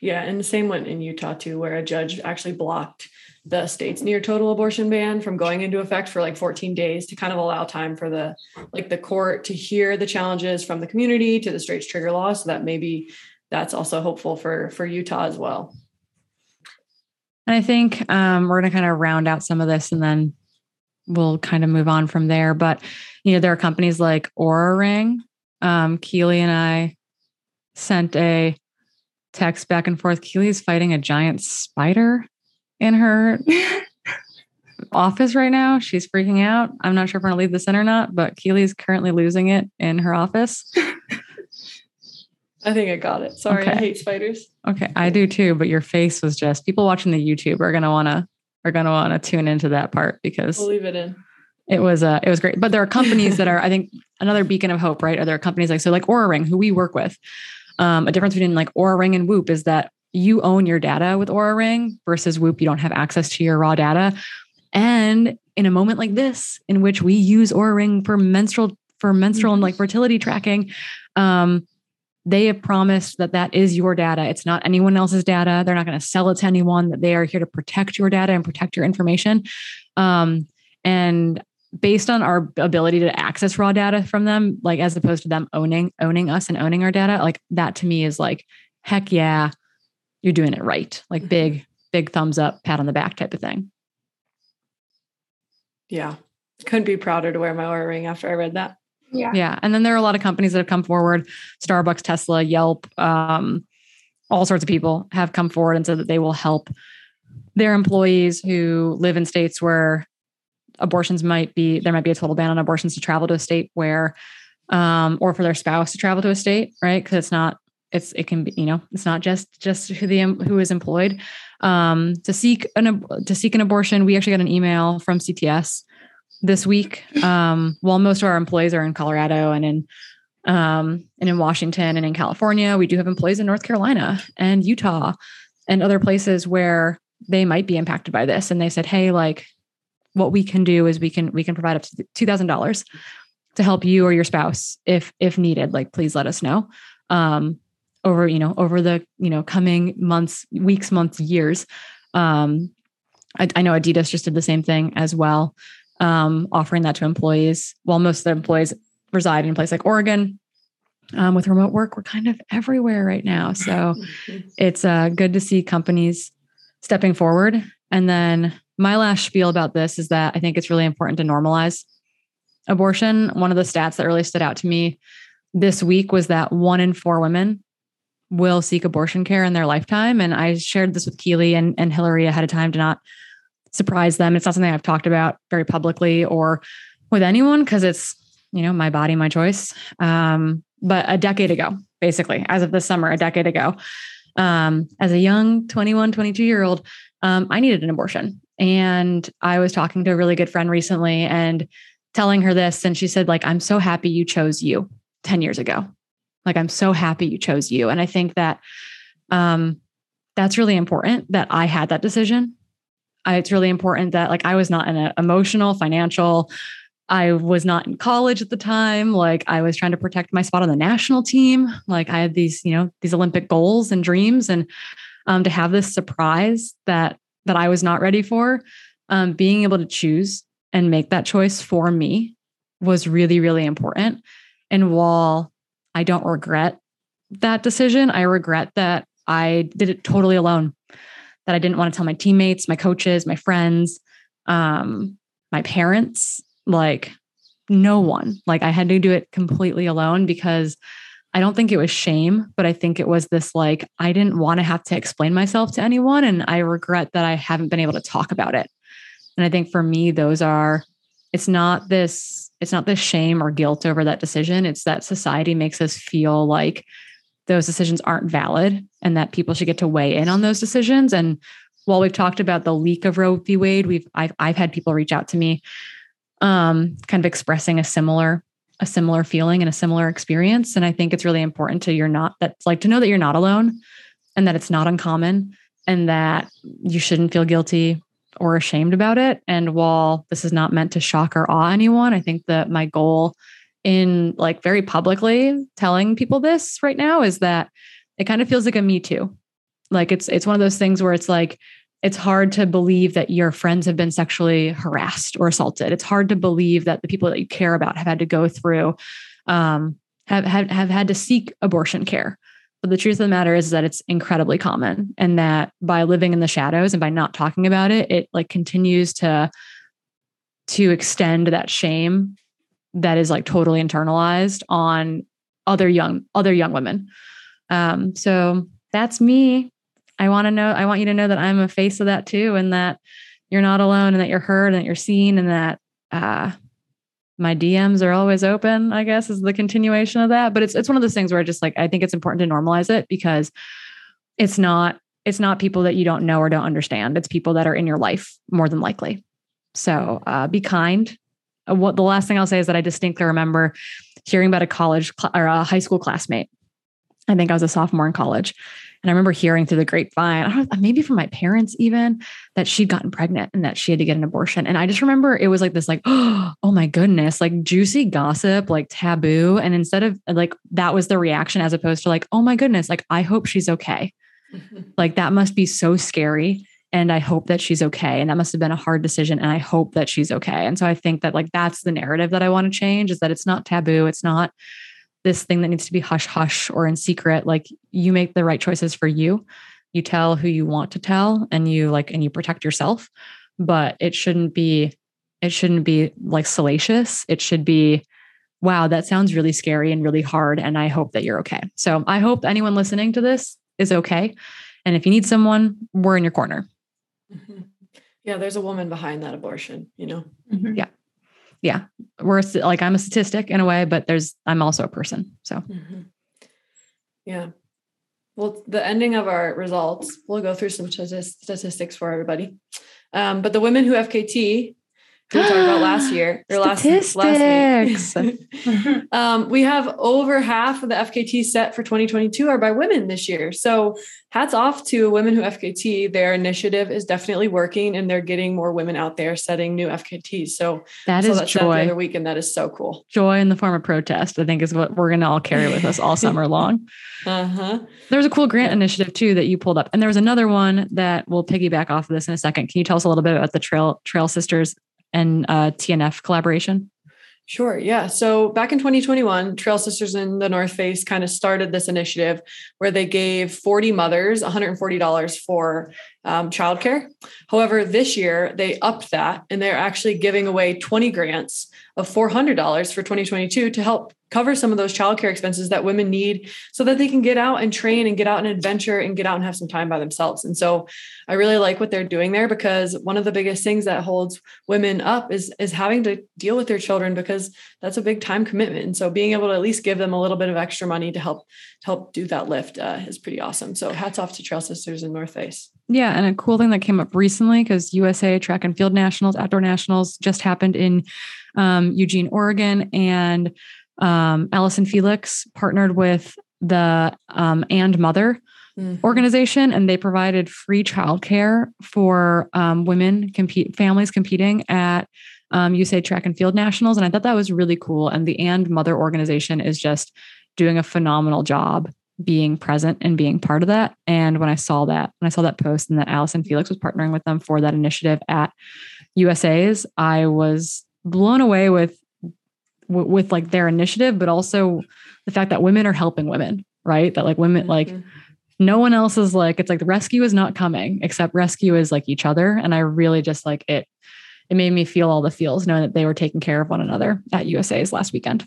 Speaker 2: Yeah. And the same went in Utah too, where a judge actually blocked the state's near total abortion ban from going into effect for like 14 days to kind of allow time for the like the court to hear the challenges from the community to the straight trigger law so that maybe that's also hopeful for for utah as well
Speaker 1: and i think um, we're going to kind of round out some of this and then we'll kind of move on from there. But you know, there are companies like Oura Ring. Um, Keely and I sent a text back and forth. Keely's fighting a giant spider in her (laughs) office right now. She's freaking out. I'm not sure if we're gonna leave this in or not, but Keely's currently losing it in her office. (laughs)
Speaker 2: I think I got it. Sorry, okay. I hate spiders.
Speaker 1: Okay, I do too, but your face was just people watching the YouTube are gonna wanna are going to want to tune into that part because
Speaker 2: we'll leave it in.
Speaker 1: It was uh it was great. But there are companies that are, I think, another beacon of hope, right? Are there companies like so like Oura Ring, who we work with. Um, a difference between like Oura Ring and Whoop is that you own your data with Oura Ring versus Whoop, you don't have access to your raw data. And in a moment like this, in which we use Oura Ring for menstrual for menstrual and like mm-hmm. fertility tracking, um, they have promised that that is your data. It's not anyone else's data. They're not going to sell it to anyone. That they are here to protect your data and protect your information. Um, and based on our ability to access raw data from them, like as opposed to them owning owning us and owning our data, like that to me is like, heck yeah, you're doing it right. Like mm-hmm. big big thumbs up, pat on the back type of thing.
Speaker 2: Yeah, couldn't be prouder to wear my Oura ring after I read that.
Speaker 1: Yeah. Yeah. And then there are a lot of companies that have come forward Starbucks, Tesla, Yelp, um, all sorts of people have come forward and said that they will help their employees who live in states where abortions might be, there might be a total ban on abortions to travel to a state where, um, or for their spouse to travel to a state, right? Because it's not, it's, it can be, you know, it's not just, just who the, who is employed, um, to seek an, to seek an abortion. We actually got an email from CTS this week. Um, while most of our employees are in Colorado and in um, and in Washington and in California, we do have employees in North Carolina and Utah and other places where they might be impacted by this. And they said, "Hey, like, what we can do is we can we can provide up to two thousand dollars to help you or your spouse if if needed. Like, please let us know." Um, over you know over the you know coming months weeks months years um, I, I, know adidas just did the same thing as well um, offering that to employees. While most of the employees reside in a place like Oregon, um, with remote work, we're kind of everywhere right now. So (laughs) it's uh, good to see companies stepping forward. And then my last spiel about this is that I think it's really important to normalize abortion. One of the stats that really stood out to me this week was that one in four women will seek abortion care in their lifetime. And I shared this with Keely and, and Hillary ahead of time to not surprise them. It's not something I've talked about very publicly or with anyone because it's, you know, my body, my choice. Um, but a decade ago, basically, as of this summer, a decade ago, um, as a young 21, 22 year old, um, I needed an abortion. And I was talking to a really good friend recently and telling her this. And she said, like, I'm so happy you chose you 10 years ago. Like, I'm so happy you chose you. And I think that um, that's really important that I had that decision. It's really important that like I was not in an emotional, financial, I was not in college at the time. Like I was trying to protect my spot on the national team. Like I had these, you know, these Olympic goals and dreams, and um, to have this surprise that that I was not ready for, um, being able to choose and make that choice for me was really, really important. And while I don't regret that decision, I regret that I did it totally alone. That I didn't want to tell my teammates, my coaches, my friends, um, my parents like no one. Like I had to do it completely alone because I don't think it was shame, but I think it was this like, I didn't want to have to explain myself to anyone. And I regret that I haven't been able to talk about it. And I think for me, those are, it's not this, it's not this shame or guilt over that decision. It's that society makes us feel like those decisions aren't valid and that people should get to weigh in on those decisions. And while we've talked about the leak of Roe v. Wade, we've I've I've had people reach out to me um, kind of expressing a similar a similar feeling and a similar experience and i think it's really important to you're not that's like to know that you're not alone and that it's not uncommon and that you shouldn't feel guilty or ashamed about it and while this is not meant to shock or awe anyone i think that my goal in like very publicly telling people this right now is that it kind of feels like a me too like it's it's one of those things where it's like it's hard to believe that your friends have been sexually harassed or assaulted. It's hard to believe that the people that you care about have had to go through, um, have, have, have had to seek abortion care. But the truth of the matter is that it's incredibly common and that by living in the shadows and by not talking about it, it like continues to, to extend that shame that is like totally internalized on other young, other young women. Um, so that's me I want to know, I want you to know that I'm a face of that too, and that you're not alone and that you're heard and that you're seen and that uh, my DMs are always open, I guess is the continuation of that. But it's it's one of those things where I just like I think it's important to normalize it because it's not it's not people that you don't know or don't understand. It's people that are in your life more than likely. So uh, be kind. Uh, what the last thing I'll say is that I distinctly remember hearing about a college cl- or a high school classmate. I think I was a sophomore in college, and I remember hearing through the grapevine, I don't know, maybe from my parents even, that she'd gotten pregnant and that she had to get an abortion. And I just remember it was like this, like, (gasps) oh my goodness, like juicy gossip, like taboo. And instead of like that was the reaction as opposed to like, oh my goodness, like I hope she's okay. (laughs) Like that must be so scary. And I hope that she's okay. And that must have been a hard decision. And I hope that she's okay. And so I think that like that's the narrative that I want to change is that it's not taboo. It's not this thing that needs to be hush hush or in secret like you make the right choices for you you tell who you want to tell and you like and you protect yourself but it shouldn't be it shouldn't be like salacious it should be wow that sounds really scary and really hard and i hope that you're okay so i hope anyone listening to this is okay and if you need someone we're in your corner
Speaker 2: mm-hmm. yeah there's a woman behind that abortion you know
Speaker 1: mm-hmm. yeah yeah, we're like I'm a statistic in a way, but there's I'm also a person. So mm-hmm.
Speaker 2: yeah. Well, the ending of our results, we'll go through some statistics for everybody. Um, but the women who FKT we talked about last year or last last week. (laughs) um, we have over half of the FKT set for 2022 are by women this year. So hats off to women who FKT. Their initiative is definitely working, and they're getting more women out there setting new FKTs. So
Speaker 1: that is joy. The
Speaker 2: other week, and that is so cool.
Speaker 1: Joy in the form of protest, I think, is what we're going to all carry with us all summer long. (laughs) Uh-huh. There was a cool grant initiative too that you pulled up, and there was another one that will piggyback off of this in a second. Can you tell us a little bit about the Trail Trail Sisters and uh, TNF collaboration?
Speaker 2: Sure. Yeah. So back in 2021, Trail Sisters in the North Face kind of started this initiative where they gave 40 mothers $140 for um, childcare. However, this year they upped that and they're actually giving away 20 grants of $400 for 2022 to help cover some of those childcare expenses that women need so that they can get out and train and get out and adventure and get out and have some time by themselves. And so I really like what they're doing there because one of the biggest things that holds women up is is having to deal with their children because that's a big time commitment. And so being able to at least give them a little bit of extra money to help to help do that lift uh, is pretty awesome. So hats off to Trail Sisters in North Face.
Speaker 1: Yeah, and a cool thing that came up recently because USA Track and Field Nationals, Outdoor Nationals just happened in um, Eugene, Oregon, and um, Allyson Felix partnered with the um, and Mother mm-hmm. organization, and they provided free childcare for um, women compete families competing at um, USA Track and Field Nationals, and I thought that was really cool. And the And Mother organization is just doing a phenomenal job being present and being part of that. And when I saw that, when I saw that post and that Allyson Felix was partnering with them for that initiative at USA's, I was blown away with with like their initiative, but also the fact that women are helping women, right? That like women, like mm-hmm. no one else is like, it's like the rescue is not coming, except rescue is like each other. And I really just like it, it made me feel all the feels knowing that they were taking care of one another at USA's last weekend.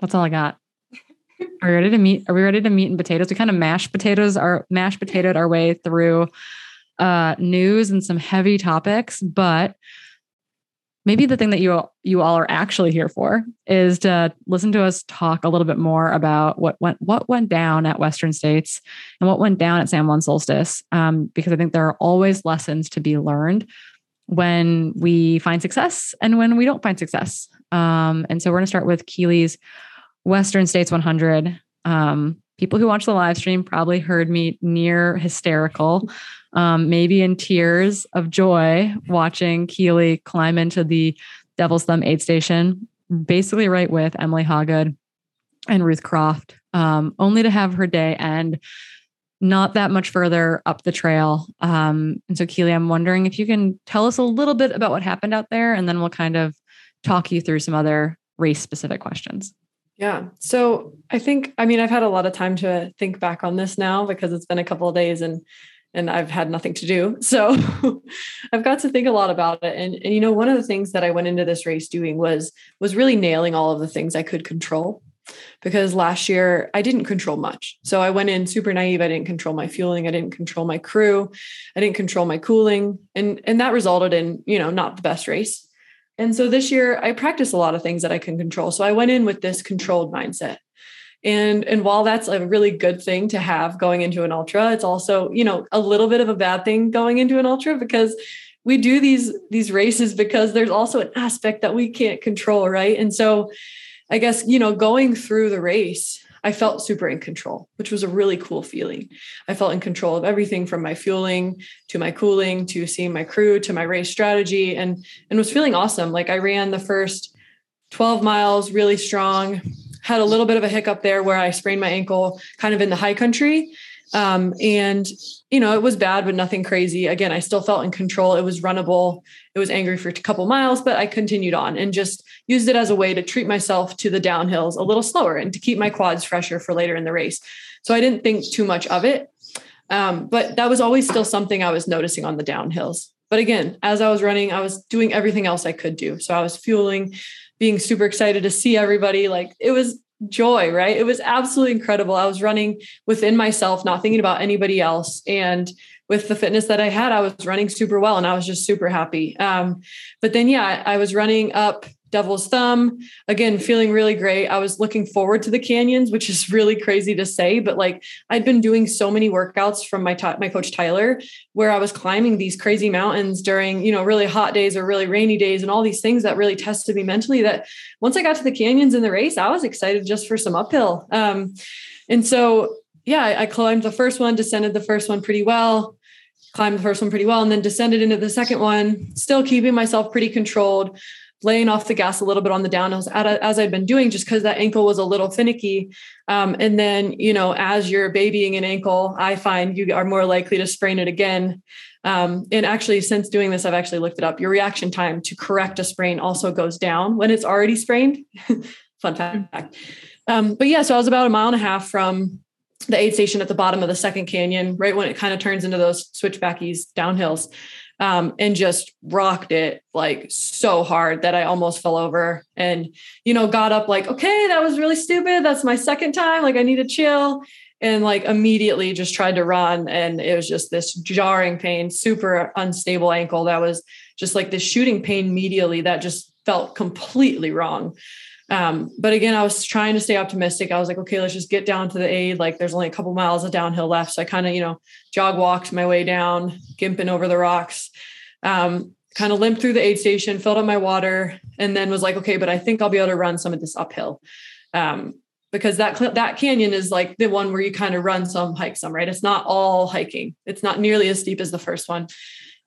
Speaker 1: That's all I got. (laughs) Are we ready to meet? Are we ready to meet in potatoes? We kind of mashed potatoes, our mashed potatoed our way through uh, news and some heavy topics, but maybe the thing that you you all are actually here for is to listen to us talk a little bit more about what went what went down at Western States and what went down at San Juan Solstice, um, because I think there are always lessons to be learned when we find success and when we don't find success. Um, and so we're going to start with Keely's Western States 100. Um, people who watch the live stream probably heard me near hysterical um, maybe in tears of joy watching Keely climb into the Devil's Thumb aid station, basically right with Emily Hawgood and Ruth Croft, um, only to have her day end not that much further up the trail. Um, and so, Keely, I'm wondering if you can tell us a little bit about what happened out there, and then we'll kind of talk you through some other race specific questions.
Speaker 2: Yeah. So I think, I mean, I've had a lot of time to think back on this now because it's been a couple of days and and I've had nothing to do. (laughs) So I've got to think a lot about it. And, and you know, one of the things that I went into this race doing was was really nailing all of the things I could control. Because last year I didn't control much. So I went in super naive. I didn't control my fueling. I didn't control my crew. I didn't control my cooling. And, and that resulted in, you know, not the best race. And so this year I practiced a lot of things that I can control. So I went in with this controlled mindset and and while that's a really good thing to have going into an ultra it's also you know a little bit of a bad thing going into an ultra because we do these these races because there's also an aspect that we can't control right and so i guess you know going through the race i felt super in control which was a really cool feeling i felt in control of everything from my fueling to my cooling to seeing my crew to my race strategy and and was feeling awesome like i ran the first 12 miles really strong had a little bit of a hiccup there where I sprained my ankle kind of in the high country. Um, and you know, it was bad, but nothing crazy. Again, I still felt in control. It was runnable. It was angry for a couple miles, but I continued on and just used it as a way to treat myself to the downhills a little slower and to keep my quads fresher for later in the race. So I didn't think too much of it. Um, but that was always still something I was noticing on the downhills. But again, as I was running, I was doing everything else I could do. So I was fueling, being super excited to see everybody. Like it was joy, right? It was absolutely incredible. I was running within myself, not thinking about anybody else. And with the fitness that I had, I was running super well and I was just super happy. Um, but then, yeah, I was running up Devil's Thumb. Again, feeling really great. I was looking forward to the canyons, which is really crazy to say, but like I'd been doing so many workouts from my t- my coach Tyler, where I was climbing these crazy mountains during you know really hot days or really rainy days, and all these things that really tested me mentally. That once I got to the canyons in the race, I was excited just for some uphill. Um, and so yeah, I climbed the first one, descended the first one pretty well climbed the first one pretty well and then descended into the second one, still keeping myself pretty controlled laying off the gas a little bit on the downhills as I'd been doing just because that ankle was a little finicky. Um, and then, you know, as you're babying an ankle, I find you are more likely to sprain it again. Um, and actually, since doing this, I've actually looked it up. Your reaction time to correct a sprain also goes down when it's already sprained. (laughs) Fun fact. Um, but yeah, so I was about a mile and a half from the aid station at the bottom of the second canyon, right when it kind of turns into those switchbackies downhills um, and just rocked it like so hard that I almost fell over and, you know, got up like, okay, that was really stupid. That's my second time. Like, I need to chill. And like immediately just tried to run. And it was just this jarring pain, super unstable ankle that was just like this shooting pain medially that just felt completely wrong. Um, but again, I was trying to stay optimistic. I was like, okay, let's just get down to the aid. Like there's only a couple miles of downhill left. So I kind of, you know, jog walked my way down, gimping over the rocks, um, kind of limped through the aid station, filled up my water, and then was like, okay, but I think I'll be able to run some of this uphill. Um, because that that canyon is like the one where you kind of run some, hike some, right? It's not all hiking. It's not nearly as steep as the first one.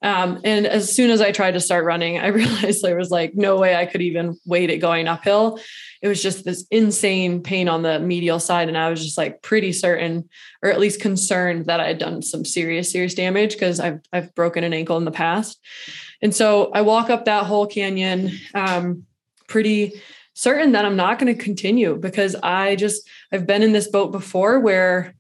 Speaker 2: Um, and as soon as I tried to start running, I (laughs) realized there was like no way I could even wait it going uphill. It was just this insane pain on the medial side. And I was just like pretty certain, or at least concerned that I had done some serious, serious damage because I've I've broken an ankle in the past. And so I walk up that whole canyon, um, pretty certain that I'm not going to continue because I just I've been in this boat before where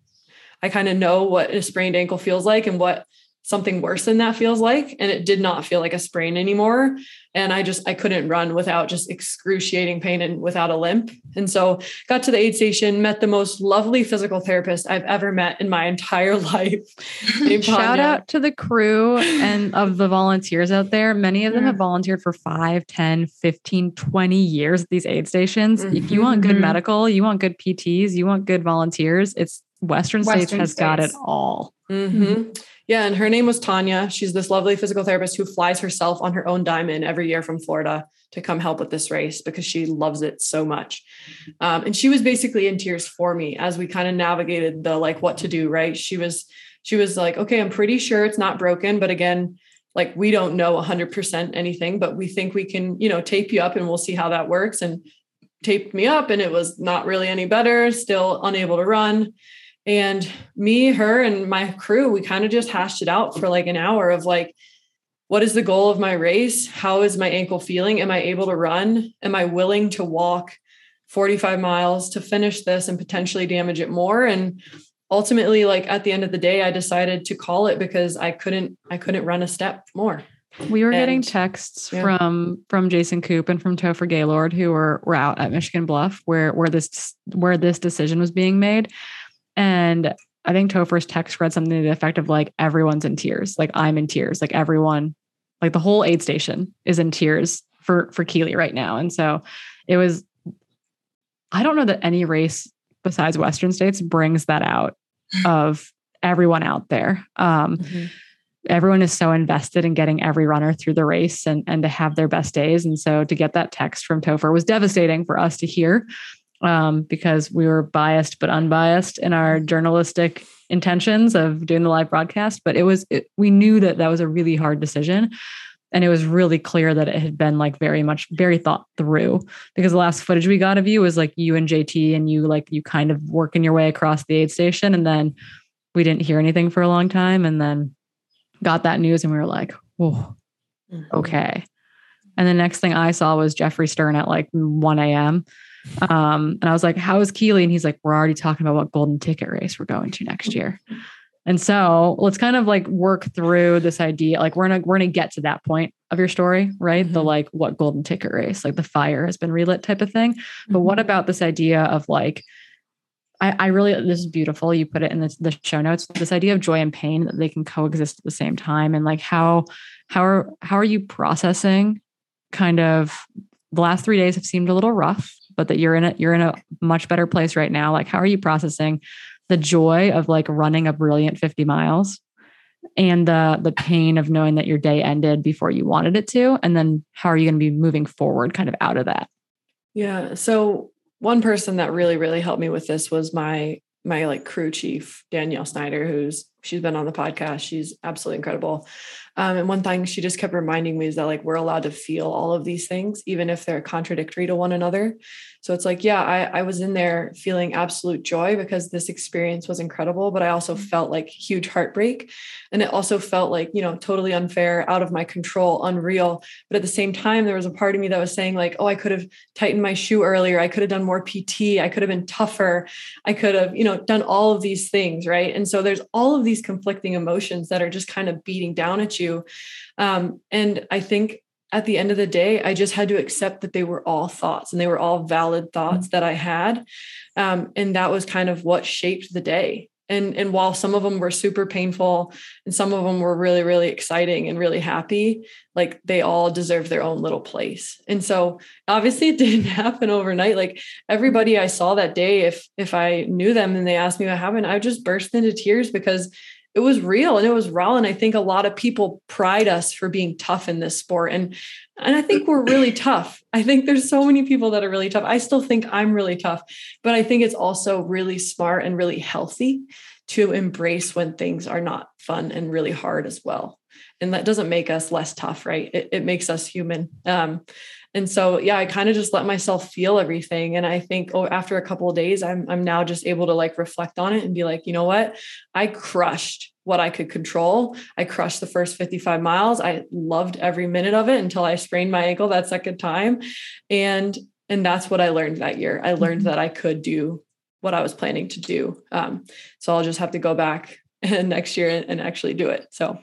Speaker 2: I kind of know what a sprained ankle feels like and what something worse than that feels like and it did not feel like a sprain anymore and i just i couldn't run without just excruciating pain and without a limp and so got to the aid station met the most lovely physical therapist i've ever met in my (laughs) entire life (laughs)
Speaker 1: shout out to the crew and (laughs) of the volunteers out there many of them have volunteered for 5 10 15 20 years at these aid stations mm-hmm. if you want good mm-hmm. medical you want good pts you want good volunteers it's western, western states has states. got it all
Speaker 2: mm-hmm. Yeah, and her name was Tanya. She's this lovely physical therapist who flies herself on her own diamond every year from Florida to come help with this race because she loves it so much. Um, and she was basically in tears for me as we kind of navigated the like what to do. Right? She was she was like, okay, I'm pretty sure it's not broken, but again, like we don't know 100% anything, but we think we can, you know, tape you up and we'll see how that works. And taped me up, and it was not really any better. Still unable to run. And me, her, and my crew, we kind of just hashed it out for like an hour of like, what is the goal of my race? How is my ankle feeling? Am I able to run? Am I willing to walk 45 miles to finish this and potentially damage it more? And ultimately, like at the end of the day, I decided to call it because I couldn't, I couldn't run a step more.
Speaker 1: We were and, getting texts yeah. from from Jason Koop and from Topher Gaylord, who were were out at Michigan Bluff, where where this where this decision was being made. And I think Topher's text read something to the effect of like, everyone's in tears. Like I'm in tears. Like everyone, like the whole aid station is in tears for for Keely right now. And so it was, I don't know that any race besides Western states brings that out (laughs) of everyone out there. Um, mm-hmm. Everyone is so invested in getting every runner through the race and, and to have their best days. And so to get that text from Topher was devastating for us to hear um, because we were biased but unbiased in our journalistic intentions of doing the live broadcast. But it was, it, we knew that that was a really hard decision. And it was really clear that it had been like very much, very thought through because the last footage we got of you was like you and JT and you like, you kind of working your way across the aid station. And then we didn't hear anything for a long time. And then got that news and we were like, oh, okay. And the next thing I saw was Jeffrey Stern at like 1 a.m. Um, and I was like, how is Keely? And he's like, we're already talking about what golden ticket race we're going to next year. And so let's kind of like work through this idea. Like we're gonna we're gonna get to that point of your story, right? Mm-hmm. The like what golden ticket race, like the fire has been relit type of thing. Mm-hmm. But what mm-hmm. about this idea of like I, I really this is beautiful. You put it in the, the show notes. This idea of joy and pain that they can coexist at the same time, and like how how are how are you processing kind of the last three days have seemed a little rough but that you're in a you're in a much better place right now. Like how are you processing the joy of like running a brilliant 50 miles and the the pain of knowing that your day ended before you wanted it to? And then how are you going to be moving forward kind of out of that?
Speaker 2: Yeah so one person that really really helped me with this was my my like crew chief danielle snyder who's she's been on the podcast. She's absolutely incredible um, and one thing she just kept reminding me is that like we're allowed to feel all of these things, even if they're contradictory to one another. So it's like, yeah, I, I was in there feeling absolute joy because this experience was incredible, but I also mm-hmm. felt like huge heartbreak. And it also felt like, you know, totally unfair, out of my control, unreal. But at the same time, there was a part of me that was saying, like, oh, I could have tightened my shoe earlier. I could have done more PT. I could have been tougher. I could have, you know, done all of these things. Right. And so there's all of these conflicting emotions that are just kind of beating down at you you. Um, and I think at the end of the day, I just had to accept that they were all thoughts and they were all valid thoughts that I had. Um, and that was kind of what shaped the day. And, and while some of them were super painful and some of them were really, really exciting and really happy, like they all deserve their own little place. And so obviously it (laughs) didn't happen overnight. Like everybody I saw that day, if if I knew them and they asked me what happened, I just burst into tears because it was real and it was raw. And I think a lot of people pride us for being tough in this sport. And and I think we're really tough. I think there's so many people that are really tough. I still think I'm really tough, but I think it's also really smart and really healthy to embrace when things are not fun and really hard as well. And that doesn't make us less tough, right? It, it makes us human. Um, and so, yeah, I kind of just let myself feel everything. And I think oh, after a couple of days, I'm I'm now just able to like reflect on it and be like, you know what, I crushed what I could control. I crushed the first 55 miles. I loved every minute of it until I sprained my ankle that second time. And and that's what I learned that year. I learned mm-hmm. that I could do what I was planning to do. Um, so I'll just have to go back (laughs) next year and, and actually do it. So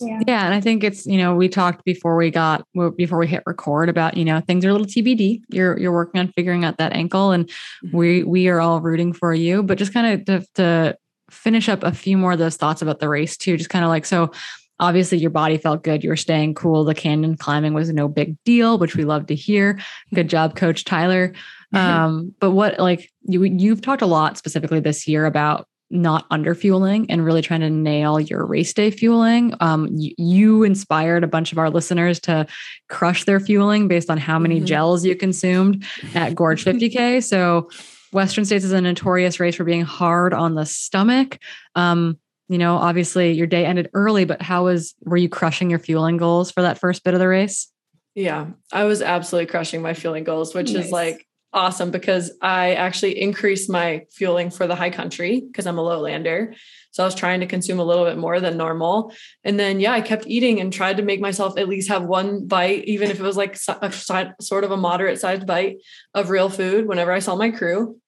Speaker 1: yeah. yeah. And I think it's, you know, we talked before we got before we hit record about, you know, things are a little TBD. You're you're working on figuring out that ankle and mm-hmm. we we are all rooting for you. But just kind of to, to finish up a few more of those thoughts about the race too. Just kind of like so obviously your body felt good. You were staying cool. The canyon climbing was no big deal, which we love to hear. Good job, Coach Tyler. Mm-hmm. Um, but what like you you've talked a lot specifically this year about not under fueling and really trying to nail your race day fueling. Um, you, you, inspired a bunch of our listeners to crush their fueling based on how many mm-hmm. gels you consumed at Gorge (laughs) 50K. So, Western States is a notorious race for being hard on the stomach. Um, you know, obviously your day ended early, but how was were you crushing your fueling goals for that first bit of the race?
Speaker 2: Yeah, I was absolutely crushing my fueling goals, which nice. is like awesome because I actually increased my fueling for the high country because I'm a lowlander. So I was trying to consume a little bit more than normal. And then, yeah, I kept eating and tried to make myself at least have one bite, even if it was like a sort of a moderate sized bite of real food whenever I saw my crew.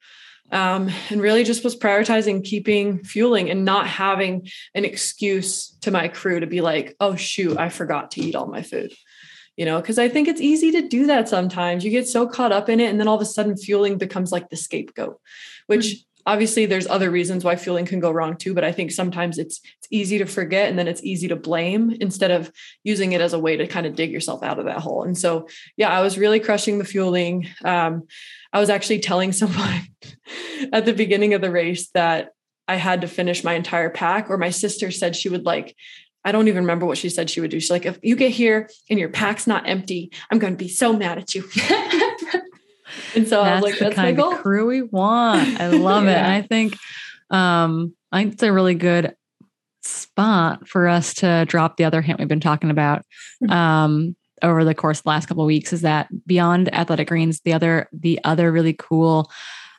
Speaker 2: Um, and really just was prioritizing keeping fueling and not having an excuse to my crew to be like, oh, shoot, I forgot to eat all my food you know, because I think it's easy to do that sometimes. You get so caught up in it, and then all of a sudden, fueling becomes like the scapegoat, which mm-hmm. obviously there's other reasons why fueling can go wrong too. But I think sometimes it's it's easy to forget, and then it's easy to blame instead of using it as a way to kind of dig yourself out of that hole. And so, yeah, I was really crushing the fueling. Um, I was actually telling (laughs) someone at the beginning of the race that I had to finish my entire pack, or my sister said she would like I don't even remember what she said she would do. She's like, if you get here and your pack's not empty, I'm going to be so mad at you. (laughs) and so that's I was like, that's the
Speaker 1: my
Speaker 2: goal.
Speaker 1: crew we want. I love (laughs) yeah. it. And I think um, I think it's a really good spot for us to drop the other hint we've been talking about hmm. um, over the course of the last couple of weeks is that beyond athletic greens, the other the other really cool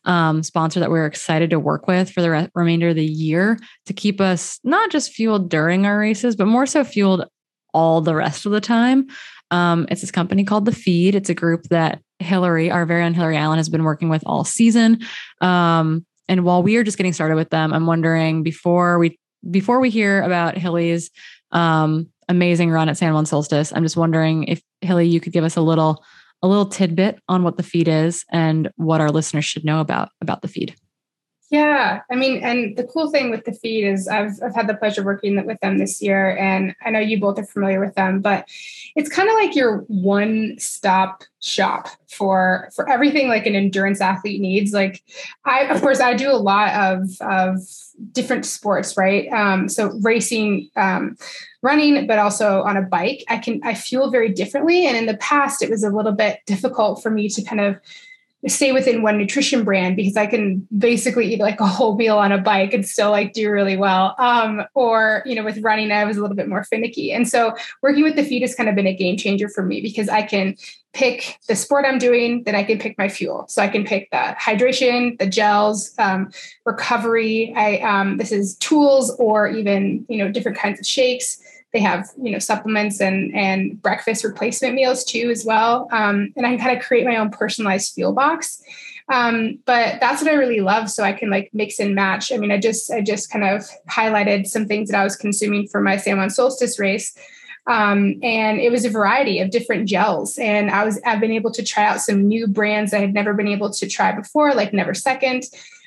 Speaker 1: um, sponsor that we're excited to work with for the re- remainder of the year to keep us not just fueled during our races, but more so fueled all the rest of the time. Um, it's this company called The Feed. It's a group that Hillary, our very own Hillary Allen, has been working with all season. Um, and while we are just getting started with them, I'm wondering before we before we hear about Hillary's um, amazing run at San Juan Solstice, I'm just wondering if Hilly, you could give us a little a little tidbit on what the feed is and what our listeners should know about about the feed.
Speaker 3: Yeah, I mean, and the cool thing with the feed is I've I've had the pleasure working with them this year, and I know you both are familiar with them, but it's kind of like your one stop shop for for everything like an endurance athlete needs. Like, I of course I do a lot of of different sports, right? Um, so racing, um, running, but also on a bike. I can I fuel very differently, and in the past it was a little bit difficult for me to kind of stay within one nutrition brand because I can basically eat like a whole meal on a bike and still like do really well. Um, or, you know, with running, I was a little bit more finicky. And so working with the feed has kind of been a game changer for me because I can pick the sport I'm doing, then I can pick my fuel. So I can pick the hydration, the gels, um, recovery. I um, this is tools or even, you know, different kinds of shakes they have you know supplements and and breakfast replacement meals too as well. Um, and i can kind of create my own personalized fuel box. Um, but that's what i really love. So i can like mix and match. I mean i just i just kind of highlighted some things that i was consuming for my san juan solstice race. Um, and it was a variety of different gels. And i was i've been able to try out some new brands i had never been able to try before like Neversecond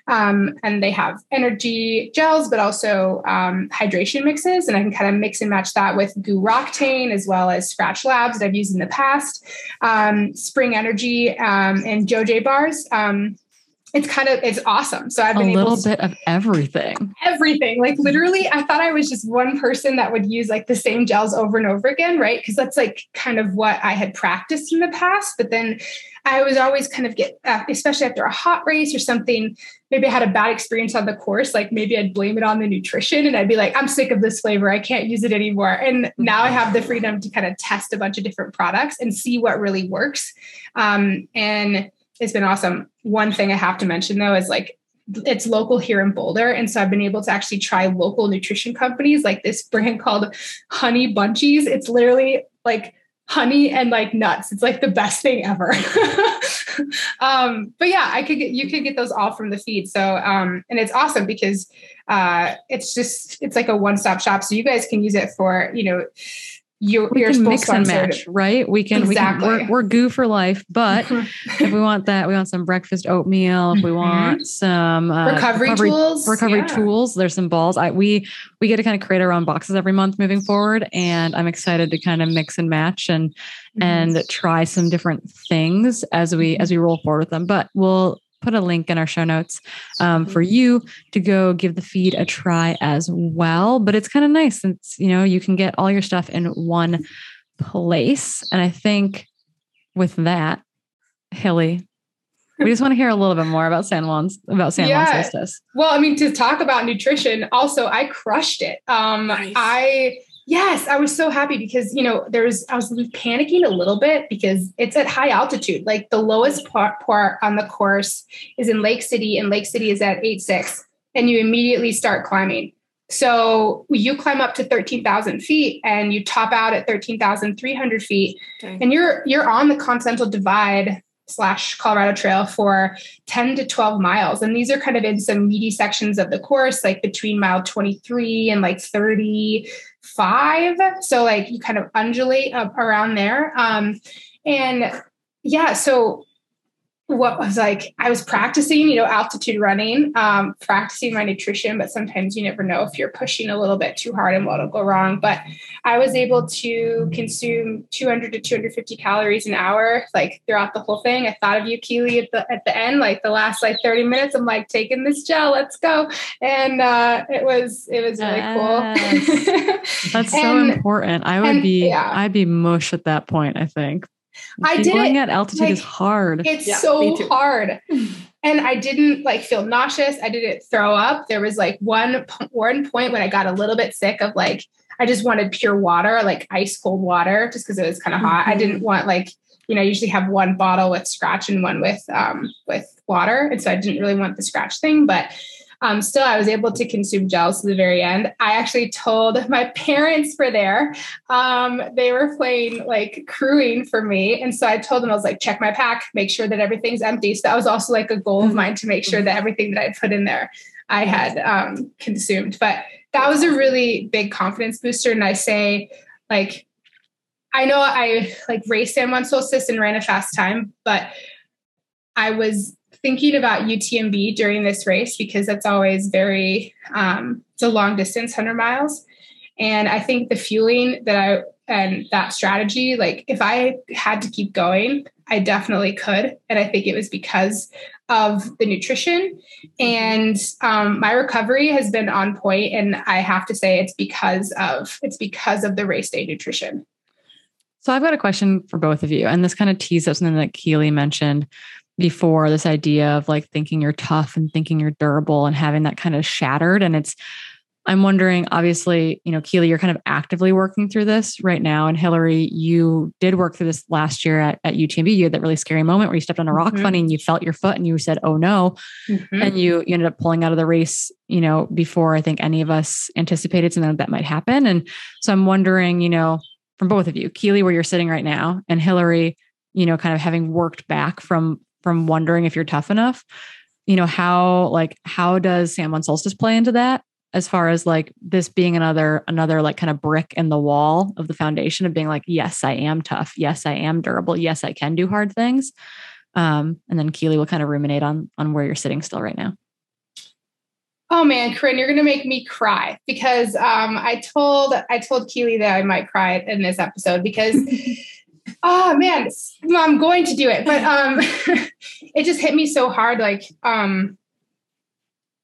Speaker 3: um, and they have energy gels, but also um, hydration mixes. And I can kind of mix and match that with GU Roctane as well as Skratch Labs that I've used in the past, um, Spring Energy, um, and JoJ bars. Um, it's kind of it's awesome. So I've
Speaker 1: a
Speaker 3: been
Speaker 1: little
Speaker 3: to, A little
Speaker 1: bit of everything.
Speaker 3: everything. Like literally, I thought I was just one person that would use like the same gels over and over again, right? Because that's like kind of what I had practiced in the past. But then I was always kind of get, uh, especially after a hot race or something. Maybe I had a bad experience on the course. Like maybe I'd blame it on the nutrition, and I'd be like, I'm sick of this flavor. I can't use it anymore. And now I have the freedom to kind of test a bunch of different products and see what really works. Um, and it's been awesome. One thing I have to mention though is like it's local here in Boulder. And so I've been able to actually try local nutrition companies like this brand (laughs) called Honey Bunchies. It's literally like honey and like nuts. It's like the best thing ever. (laughs) um, but yeah, I could get you could get those all from the feed. So um, and it's awesome because uh it's just it's like a one-stop shop. So you guys can use it for, you know, you,
Speaker 1: we
Speaker 3: you're
Speaker 1: can mix and match, right? We can,
Speaker 3: Exactly.
Speaker 1: we can we're, we're GU for life, but (laughs) if we want that, we want some breakfast oatmeal. If we
Speaker 3: Mhm.
Speaker 1: want some uh,
Speaker 3: recovery, tools.
Speaker 1: recovery
Speaker 3: Yeah.
Speaker 1: tools, there's some balls. I we we get to kind of create our own boxes every month moving forward, and I'm excited to kind of mix and match and
Speaker 3: Mm-hmm.
Speaker 1: and try some different things as we as we roll forward with them. But we'll put a link in our show notes um, for you to go give the feed a try as well. But it's kind of nice since you know you can get all your stuff in one place. And I think with that, Hilly, we just want to hear a little bit more about San Juan's about San Juan
Speaker 3: Yeah.
Speaker 1: Solstice.
Speaker 3: Well, I mean, to talk about nutrition, also, I crushed it. Um,
Speaker 2: Nice.
Speaker 3: I, yes, I was so happy because, you know, there was I was panicking a little bit because it's at high altitude. Like the lowest part, part on the course is in Lake City, and Lake City is at 8.6, and you immediately start climbing. So you climb up to 13,000 feet and you top out at 13,300 feet
Speaker 2: Dang.
Speaker 3: and you're you're on the continental divide slash colorado trail for 10 to 12 miles and these are kind of in some meaty sections of the course like between mile 23 and like 35 so like you kind of undulate up around there. Um and yeah so what was like i was practicing you know altitude running um practicing my nutrition but sometimes you never know if you're pushing a little bit too hard and what'll go wrong but I was able to consume 200 to 250 calories an hour, like throughout the whole thing. I thought of you, Keely, at the at the end, like the last like 30 minutes. I'm like taking this gel, let's go, and uh, it was it was really cool.
Speaker 1: That's so (laughs)
Speaker 3: And-
Speaker 1: important. I would
Speaker 3: and,
Speaker 1: be
Speaker 3: yeah.
Speaker 1: I'd be mush at that point, I think.
Speaker 3: I did
Speaker 1: Going
Speaker 3: it,
Speaker 1: at altitude is hard.
Speaker 3: It's
Speaker 2: Yeah,
Speaker 3: so hard. (laughs) And I didn't like feel nauseous. I didn't throw up. There was like one one point when I got a little bit sick of like I just wanted pure water, like ice cold water, just because it was kind of hot. I
Speaker 2: Mhm.
Speaker 3: didn't want like you know I usually have one bottle with Skratch and one with um with water, and so I didn't really want the Skratch thing, but. Um, still, I was able to consume gels to the very end. I actually told (laughs) my parents were there. Um, they were playing like crewing for me. And so I told them, I was like, check my pack, make sure that everything's empty. So that was also like a goal of mine to make sure that everything that I put in there I had um, consumed. But that was a really big confidence booster. And I say, like, I know I like raced San Juan Solstice and ran a fast time, but I was thinking about UTMB during this race because that's always very, um, it's a long distance, 100 miles. And I think the fueling that I, and that strategy, like if I had to keep going, I definitely could. And I think it was because of the nutrition and um, my recovery has been on point and i have to say it's because of it's because of the race day nutrition
Speaker 1: So I've got a question for both of you. And this kind of teased up something that Keely mentioned before this idea of like thinking you're tough and thinking you're durable and having that kind of shattered. And it's, I'm wondering, obviously, you know, Keely, you're kind of actively working through this right now. And Hillary, you did work through this last year at, at UTMB. You had that really scary moment where you stepped on a rock
Speaker 3: Mhm.
Speaker 1: funny and you felt your foot and you said, oh no. and you, you ended up pulling out of the race, you know, before I think any of us anticipated something that might happen. And so I'm wondering, you know, from both of you, Keely, where you're sitting right now, and Hillary, you know, kind of having worked back from from wondering if you're tough enough, you know, how like how does San Juan Solstice play into that? As far as like this being another another like kind of brick in the wall of the foundation of being like, yes, I am tough. Yes, I am durable. Yes, I can do hard things. Um, and then Keely will kind of ruminate on on where you're sitting still right now.
Speaker 3: oh man Corrine you're gonna make me cry because um, i told i told keely that i might cry in this episode because (laughs) oh man, I'm going to do it. But um, (laughs) it just hit me so hard. Like, um,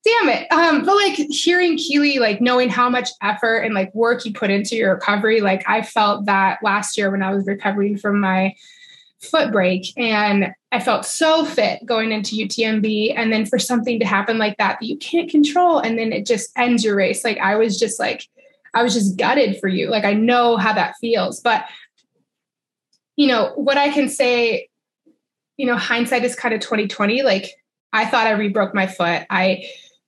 Speaker 3: damn it. Um, but like hearing Keely, like knowing how much effort and like work you put into your recovery, like I felt that last year when I was recovering from my foot break and I felt so fit going into UTMB. And then for something to happen like that that you can't control, and then it just ends your race. Like I was just like, I was just gutted for you. Like I know how that feels. But you know, what I can say, you know, hindsight is kind of 2020. Like I thought I rebroke my foot. I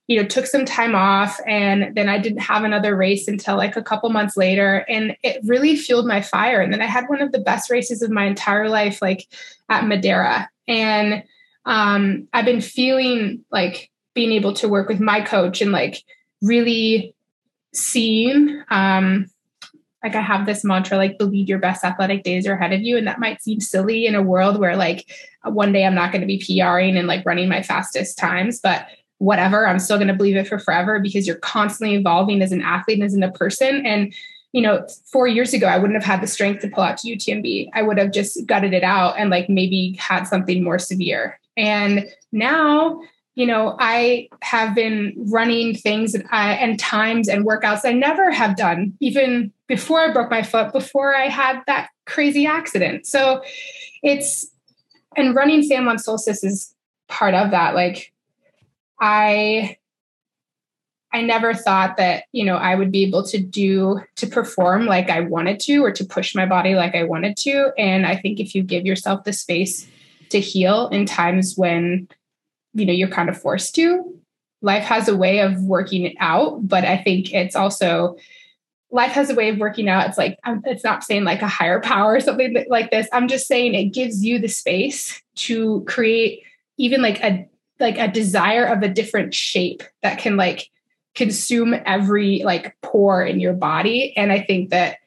Speaker 3: you know took some time off and then i didn't have another race until like a couple months later and it really fueled my fire and then i had one of the best races of my entire life like at madeira and um, i've been feeling like being able to work with my coach and like really seeing um, like I have this mantra, like believe your best athletic days are ahead of you. And that might seem silly in a world where like one day I'm not going to be PRing and like running my fastest times, but whatever, I'm still going to believe it for forever because you're constantly evolving as an athlete and as a person. And, you know, four years ago, I wouldn't have had the strength to pull out to UTMB. I would have just gutted it out and like maybe had something more severe. And now, you know, I have been running things and, uh, and times and workouts I never have done, even before I broke my foot, before I had that crazy accident. So it's, and running San Juan Solstice is part of that. Like, I I never thought that, you know, I would be able to do to perform like I wanted to or to push my body like I wanted to. And I think if you give yourself the space to heal in times when, you know, you're kind of forced to, life has a way of working it out. But I think it's also life has a way of working out. It's like I'm, it's not saying like a higher power or something like this. I'm just saying it gives you the space to create even like a like a desire of a different shape that can like consume every like pore in your body and i think that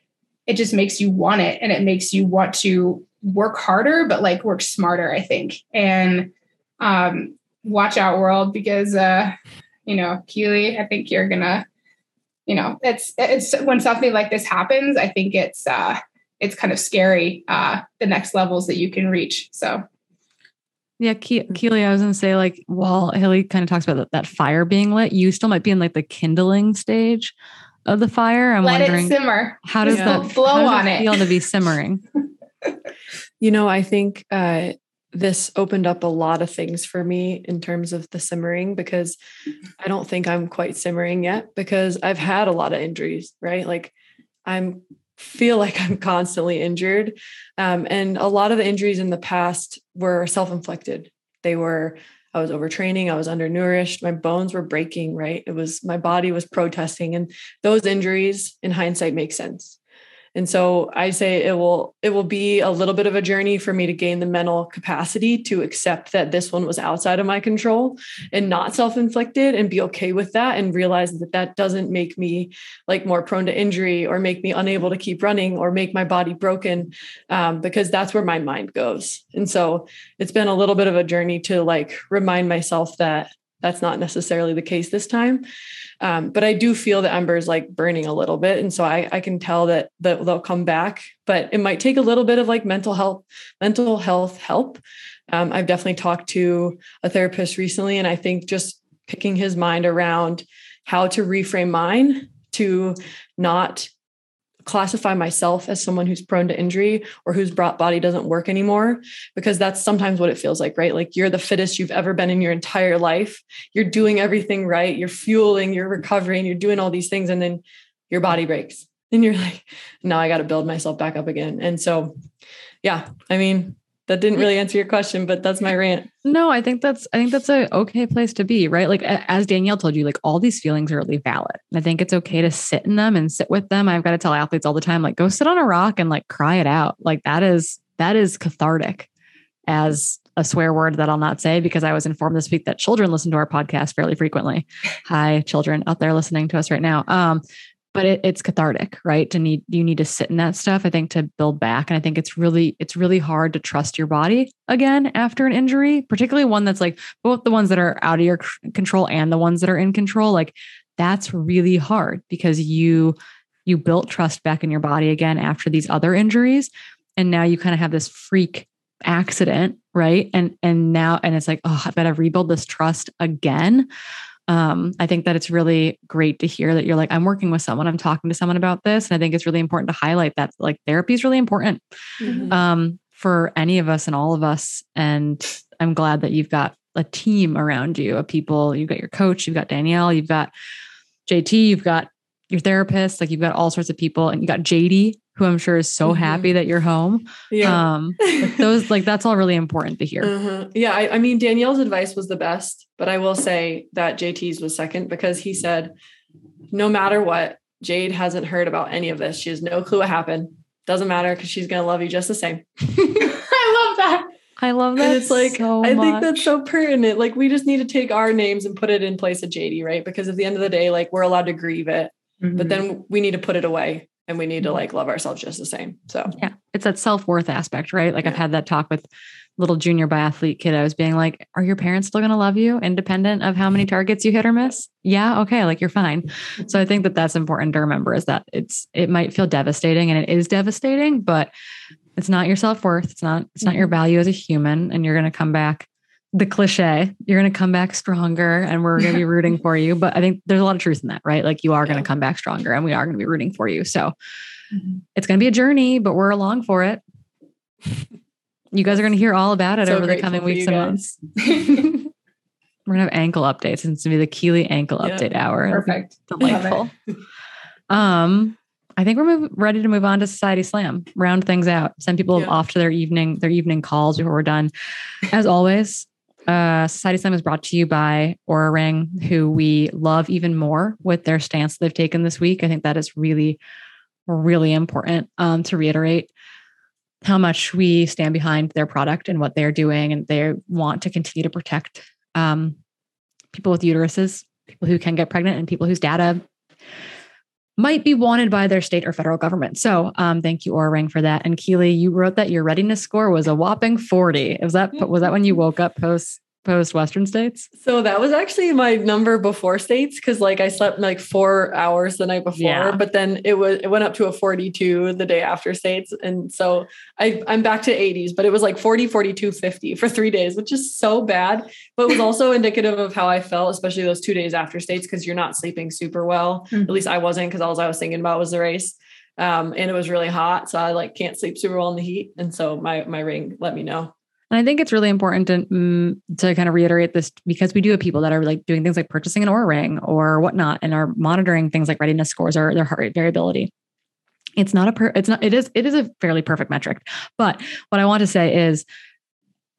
Speaker 3: it just makes you want it and it makes you want to work harder but like work smarter i think and um watch out world because uh you know keely i think you're gonna you know it's it's when something like this happens i think it's uh it's kind of scary uh the next levels that you can reach so
Speaker 1: yeah, Ke- Keely, I was gonna say, like, while hilly kind of talks about that, that, fire being lit, you still might be in like the kindling stage of the fire. I'm
Speaker 3: Let
Speaker 1: wondering,
Speaker 3: it simmer.
Speaker 1: How does yeah. that blow does on it feel to be simmering? (laughs)
Speaker 2: you know, I think uh, this opened up a lot of things for me in terms of the simmering because I don't think I'm quite simmering yet because I've had a lot of injuries. Right, like I'm feel like I'm constantly injured. Um, and a lot of the injuries in the past were self inflicted. They were, I was overtraining, I was undernourished, my bones were breaking, right? It was, my body was protesting. And those injuries in hindsight make sense. And so I say it will it will be a little bit of a journey for me to gain the mental capacity to accept that this one was outside of my control and not self-inflicted and be okay with that and realize that that doesn't make me like more prone to injury or make me unable to keep running or make my body broken um, because that's where my mind goes. And so it's been a little bit of a journey to like remind myself that that's not necessarily the case this time. Um, but I do feel the embers like burning a little bit. And so I, I can tell that, that they'll come back, but it might take a little bit of like mental health, mental health help. Um, I've definitely talked to a therapist recently, and I think just picking his mind around how to reframe mine to not classify myself as someone who's prone to injury or whose body doesn't work anymore because that's sometimes what it feels like right? Like you're the fittest you've ever been in your entire life. You're doing everything right. You're fueling you're recovering you're doing all these things and then your body breaks. (laughs) And you're like now i got to build myself back up again. And so yeah i mean that didn't really answer your question but that's my rant.
Speaker 1: No i think that's i think that's a okay place to be right? Like as danielle told you like all these feelings are really valid. I think it's okay to sit in them and sit with them. I've got to tell athletes all the time like go sit on a rock and like cry it out. Like that is that is cathartic as a swear word that I'll not say because I was informed this week that children listen to our podcast fairly frequently. Hi, children out there listening to us right now. Um, but it, it's cathartic right to need you need to sit in that stuff i think to build back and i think it's really it's really hard to trust your body again after an injury particularly one that's like both the ones that are out of your control and the ones that are in control like that's really hard because you you built trust back in your body again after these other injuries and now you kind of have this freak accident, right? And and now and it's like, oh, I better rebuild this trust again. Um, I think that it's really great to hear that you're like, I'm working with someone, I'm talking to someone about this. And I think it's really important to highlight that like therapy is really important mm-hmm. um, for any of us and all of us. And I'm glad that you've got a team around you of people. You've got your coach, you've got Danielle, you've got JT, you've got your therapist, like you've got all sorts of people, and you got JD, who I'm sure is so mm-hmm. happy that you're home. Yeah. Um, those like that's all really important to hear.
Speaker 2: Uh-huh. Yeah. I, I mean, Danielle's advice was the best, but I will say that JT's was second because he said, no matter what, Jade hasn't heard about any of this. She has no clue what happened. Doesn't matter because she's gonna love you just the same. (laughs)
Speaker 3: I love that.
Speaker 1: I love that. And it's like so
Speaker 2: I think that's so pertinent. Like we just need to take our names and put it in place of JD, right? Because at the end of the day, like we're allowed to grieve it, mm-hmm. but then we need to put it away and we need to like love ourselves just the same. So
Speaker 1: yeah, it's that self worth aspect, right? Like yeah. I've had that talk with little junior biathlete kid. I was being like, "Are your parents still going to love you, independent of how many targets you hit or miss?" Yeah, okay, like you're fine. So I think that that's important to remember is that it's it might feel devastating and it is devastating, but it's not your self worth. It's not. It's not your mm-hmm. value as a human, and you're going to come back. The cliche, you're going to come back stronger, and we're going to be (laughs) rooting for you. But I think there's a lot of truth in that, right? Like you are going to come back stronger, and we are going to be rooting for you. So mm-hmm. it's going to be a journey, but we're along for it. You guys are going to hear all about it so over the coming weeks and months. (laughs) we're gonna have ankle updates. And it's gonna be the Keely ankle yeah. update hour.
Speaker 3: Perfect.
Speaker 1: Delightful. Um, I think we're move, ready to move on to Society Slam, round things out, send people yeah. off to their evening their evening calls before we're done. As always, uh, Society Slam is brought to you by Oura Ring, who we love even more with their stance they've taken this week. I think that is really, really important um, to reiterate how much we stand behind their product and what they're doing, and they want to continue to protect um, people with uteruses, people who can get pregnant, and people whose data might be wanted by their state or federal government. So um, thank you, Oura Ring, for that. And Keely, you wrote that your readiness score was a whopping 40. Was that was that when you woke up post post Western states?
Speaker 2: So that was actually my number before states because like I slept like four hours the night before, yeah. but then it was it went up to a 42 the day after states. And so I, I'm back to 80s, but it was like 40, 42, 50 for three days, which is so bad. But it was also (laughs) indicative of how I felt, especially those two days after states, because you're not sleeping super well. Mm-hmm. At least I wasn't because all I was thinking about was the race. Um, and it was really hot. So I like can't sleep super well in the heat. And so my my ring let me know.
Speaker 1: And I think it's really important to, mm, to kind of reiterate this because we do have people that are like doing things like purchasing an Oura ring or whatnot and are monitoring things like readiness scores or their heart rate variability. It's not a per, it's not it is it is a fairly perfect metric. But what I want to say is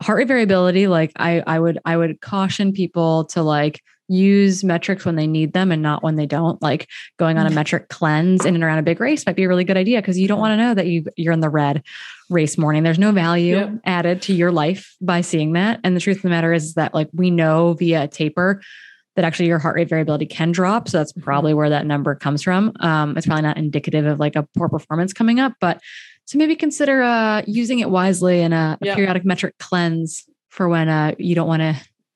Speaker 1: heart rate variability like I I would I would caution people to like use metrics when they need them and not when they don't. Like going on a mm-hmm. metric cleanse in and around a big race might be a really good idea because you don't want to know that you you're in the red race morning. There's no value yep. added to your life by seeing that. And the truth of the matter is that like we know via taper that actually your heart rate variability can drop. So that's mm-hmm. probably where that number comes from. Um, it's probably not indicative of like a poor performance coming up, but so maybe consider uh, using it wisely in a, a yep. periodic metric cleanse for when uh, you don't want to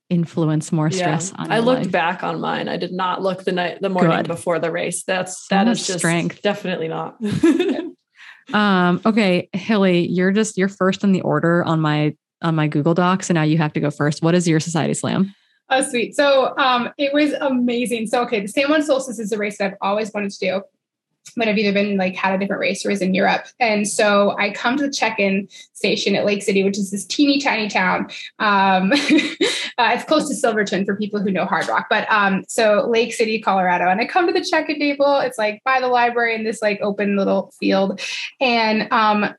Speaker 1: influence more stress
Speaker 2: yeah. I looked life. back on mine. I did not look the night the morning Good. before the race. That's so that is just strength. Definitely not. (laughs)
Speaker 1: um okay, Hilly, you're just you're first in the order on my on my Google Docs and now you have to go first. What is your society slam?
Speaker 3: Oh sweet. So um it was amazing. So okay, the San Juan Solstice is a race that I've always wanted to do but I've either been like had a different race or was in Europe. And so I come to the check-in station at Lake City, which is this teeny tiny town. Um, (laughs) uh, it's close to Silverton for people who know Hardrock, But um, so Lake City, Colorado. And I come to the check-in table. It's like by the library in this like open little field. And um,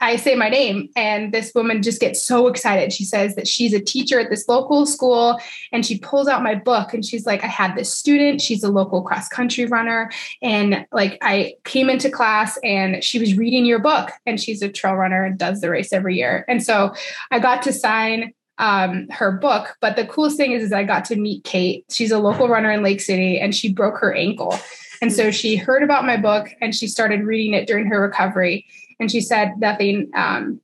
Speaker 3: I say my name, and this woman just gets so excited. She says that she's a teacher at this local school, and she pulls out my book and she's like, I had this student, she's a local cross country runner. And like, I came into class and she was reading your book, and she's a trail runner and does the race every year. And so I got to sign um, her book. But the coolest thing is, is I got to meet Kate. She's a local runner in Lake City, and she broke her ankle. And so she heard about my book and she started reading it during her recovery and she said that they um,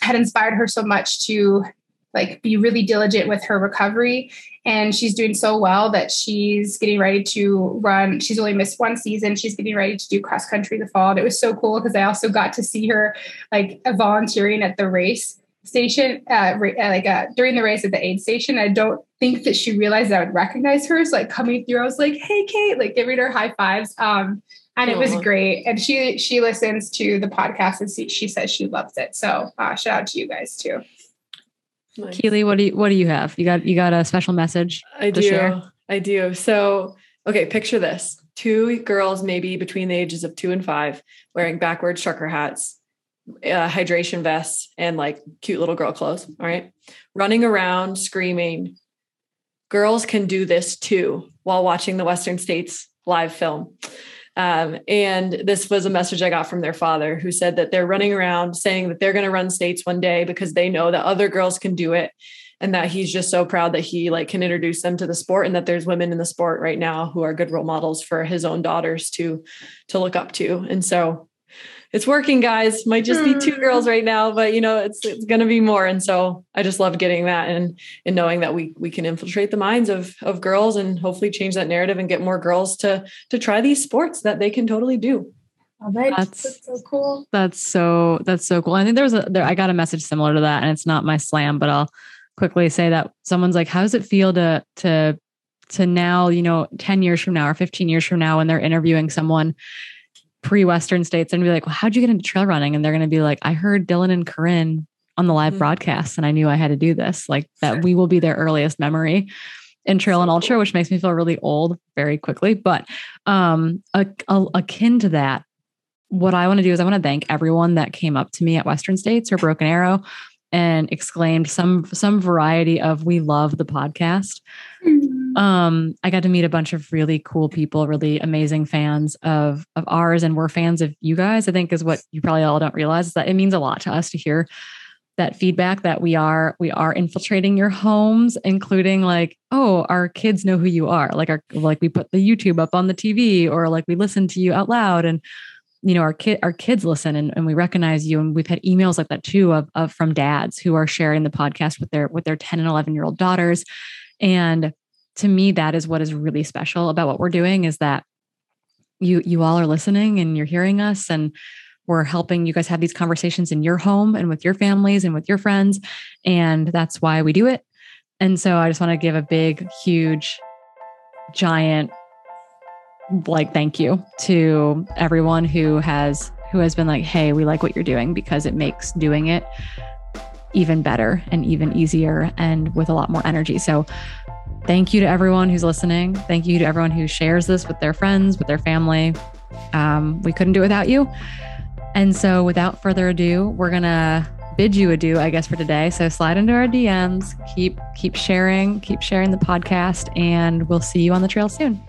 Speaker 3: had inspired her so much to like be really diligent with her recovery. And she's doing so well that she's getting ready to run. She's only missed one season. She's getting ready to do cross country the fall. And it was so cool because i also got to see her like volunteering at the race station uh, like uh, during the race at the aid station. I don't think that she realized i would recognize her. So like coming through. I was like hey kate like giving her high fives. Um and it was great. And she she listens to the podcast and she, she says she loves it. So uh, shout out to you guys too.
Speaker 1: Nice. Keely, what do you what do you have? You got you got a special message?
Speaker 2: I do. Share? I do. So okay, picture this: two girls, maybe between the ages of two and five, wearing backwards trucker hats, uh, hydration vests, and like cute little girl clothes. All right, running around screaming. Girls can do this too while watching the Western States live film. Um, and this was a message I got from their father who said that they're running around saying that they're going to run states one day because they know that other girls can do it and that he's just so proud that he like can introduce them to the sport and that there's women in the sport right now who are good role models for his own daughters to to look up to. And so it's working, guys. Might just be two girls hmm. right now, but you know, it's it's gonna be more. And so I just love getting that and and knowing that we we can infiltrate the minds of of girls and hopefully change that narrative and get more girls to to try these sports that they can totally do.
Speaker 1: That's, that's, so cool. That's so that's so cool. I think there was a there, I got a message similar to that, and it's not my slam, but I'll quickly say that someone's like, "How does it feel to to to now, you know, 10 years from now or 15 years from now when they're interviewing someone pre-Western states and be like, well, how'd you get into trail running? And they're going to be like, I heard Dylan and Corrine on the live mm-hmm. broadcast and I knew I had to do this. Like that sure. we will be their earliest memory in trail and ultra, which makes me feel really old very quickly. But um, a, a, akin to that, what I want to do is I want to thank everyone that came up to me at Western States or Broken Arrow and exclaimed some some variety of "We love the podcast." Mm-hmm. Um, I got to meet a bunch of really cool people, really amazing fans of of ours, and we're fans of you guys. I think is what you probably all don't realize is that it means a lot to us to hear that feedback that we are we are infiltrating your homes including like oh our kids know who you are like our like we put the youtube up on the tv or like we listen to you out loud and you know our kid our kids listen and, and we recognize you. And we've had emails like that too of, of from dads who are sharing the podcast with their with their 10 and 11 year old daughters. And to me that is what is really special about what we're doing is that you you all are listening and you're hearing us and we're helping you guys have these conversations in your home and with your families and with your friends. And that's why we do it. And so i just want to give a big huge giant like thank you to everyone who has who has been like hey we like what you're doing because it makes doing it even better and even easier and with a lot more energy. So thank you to everyone who's listening. Thank you to everyone who shares this with their friends with their family. Um, we couldn't do it without you. And so without further ado we're gonna bid you adieu i guess for today. So slide into our dms keep keep sharing keep sharing the podcast and we'll see you on the trail soon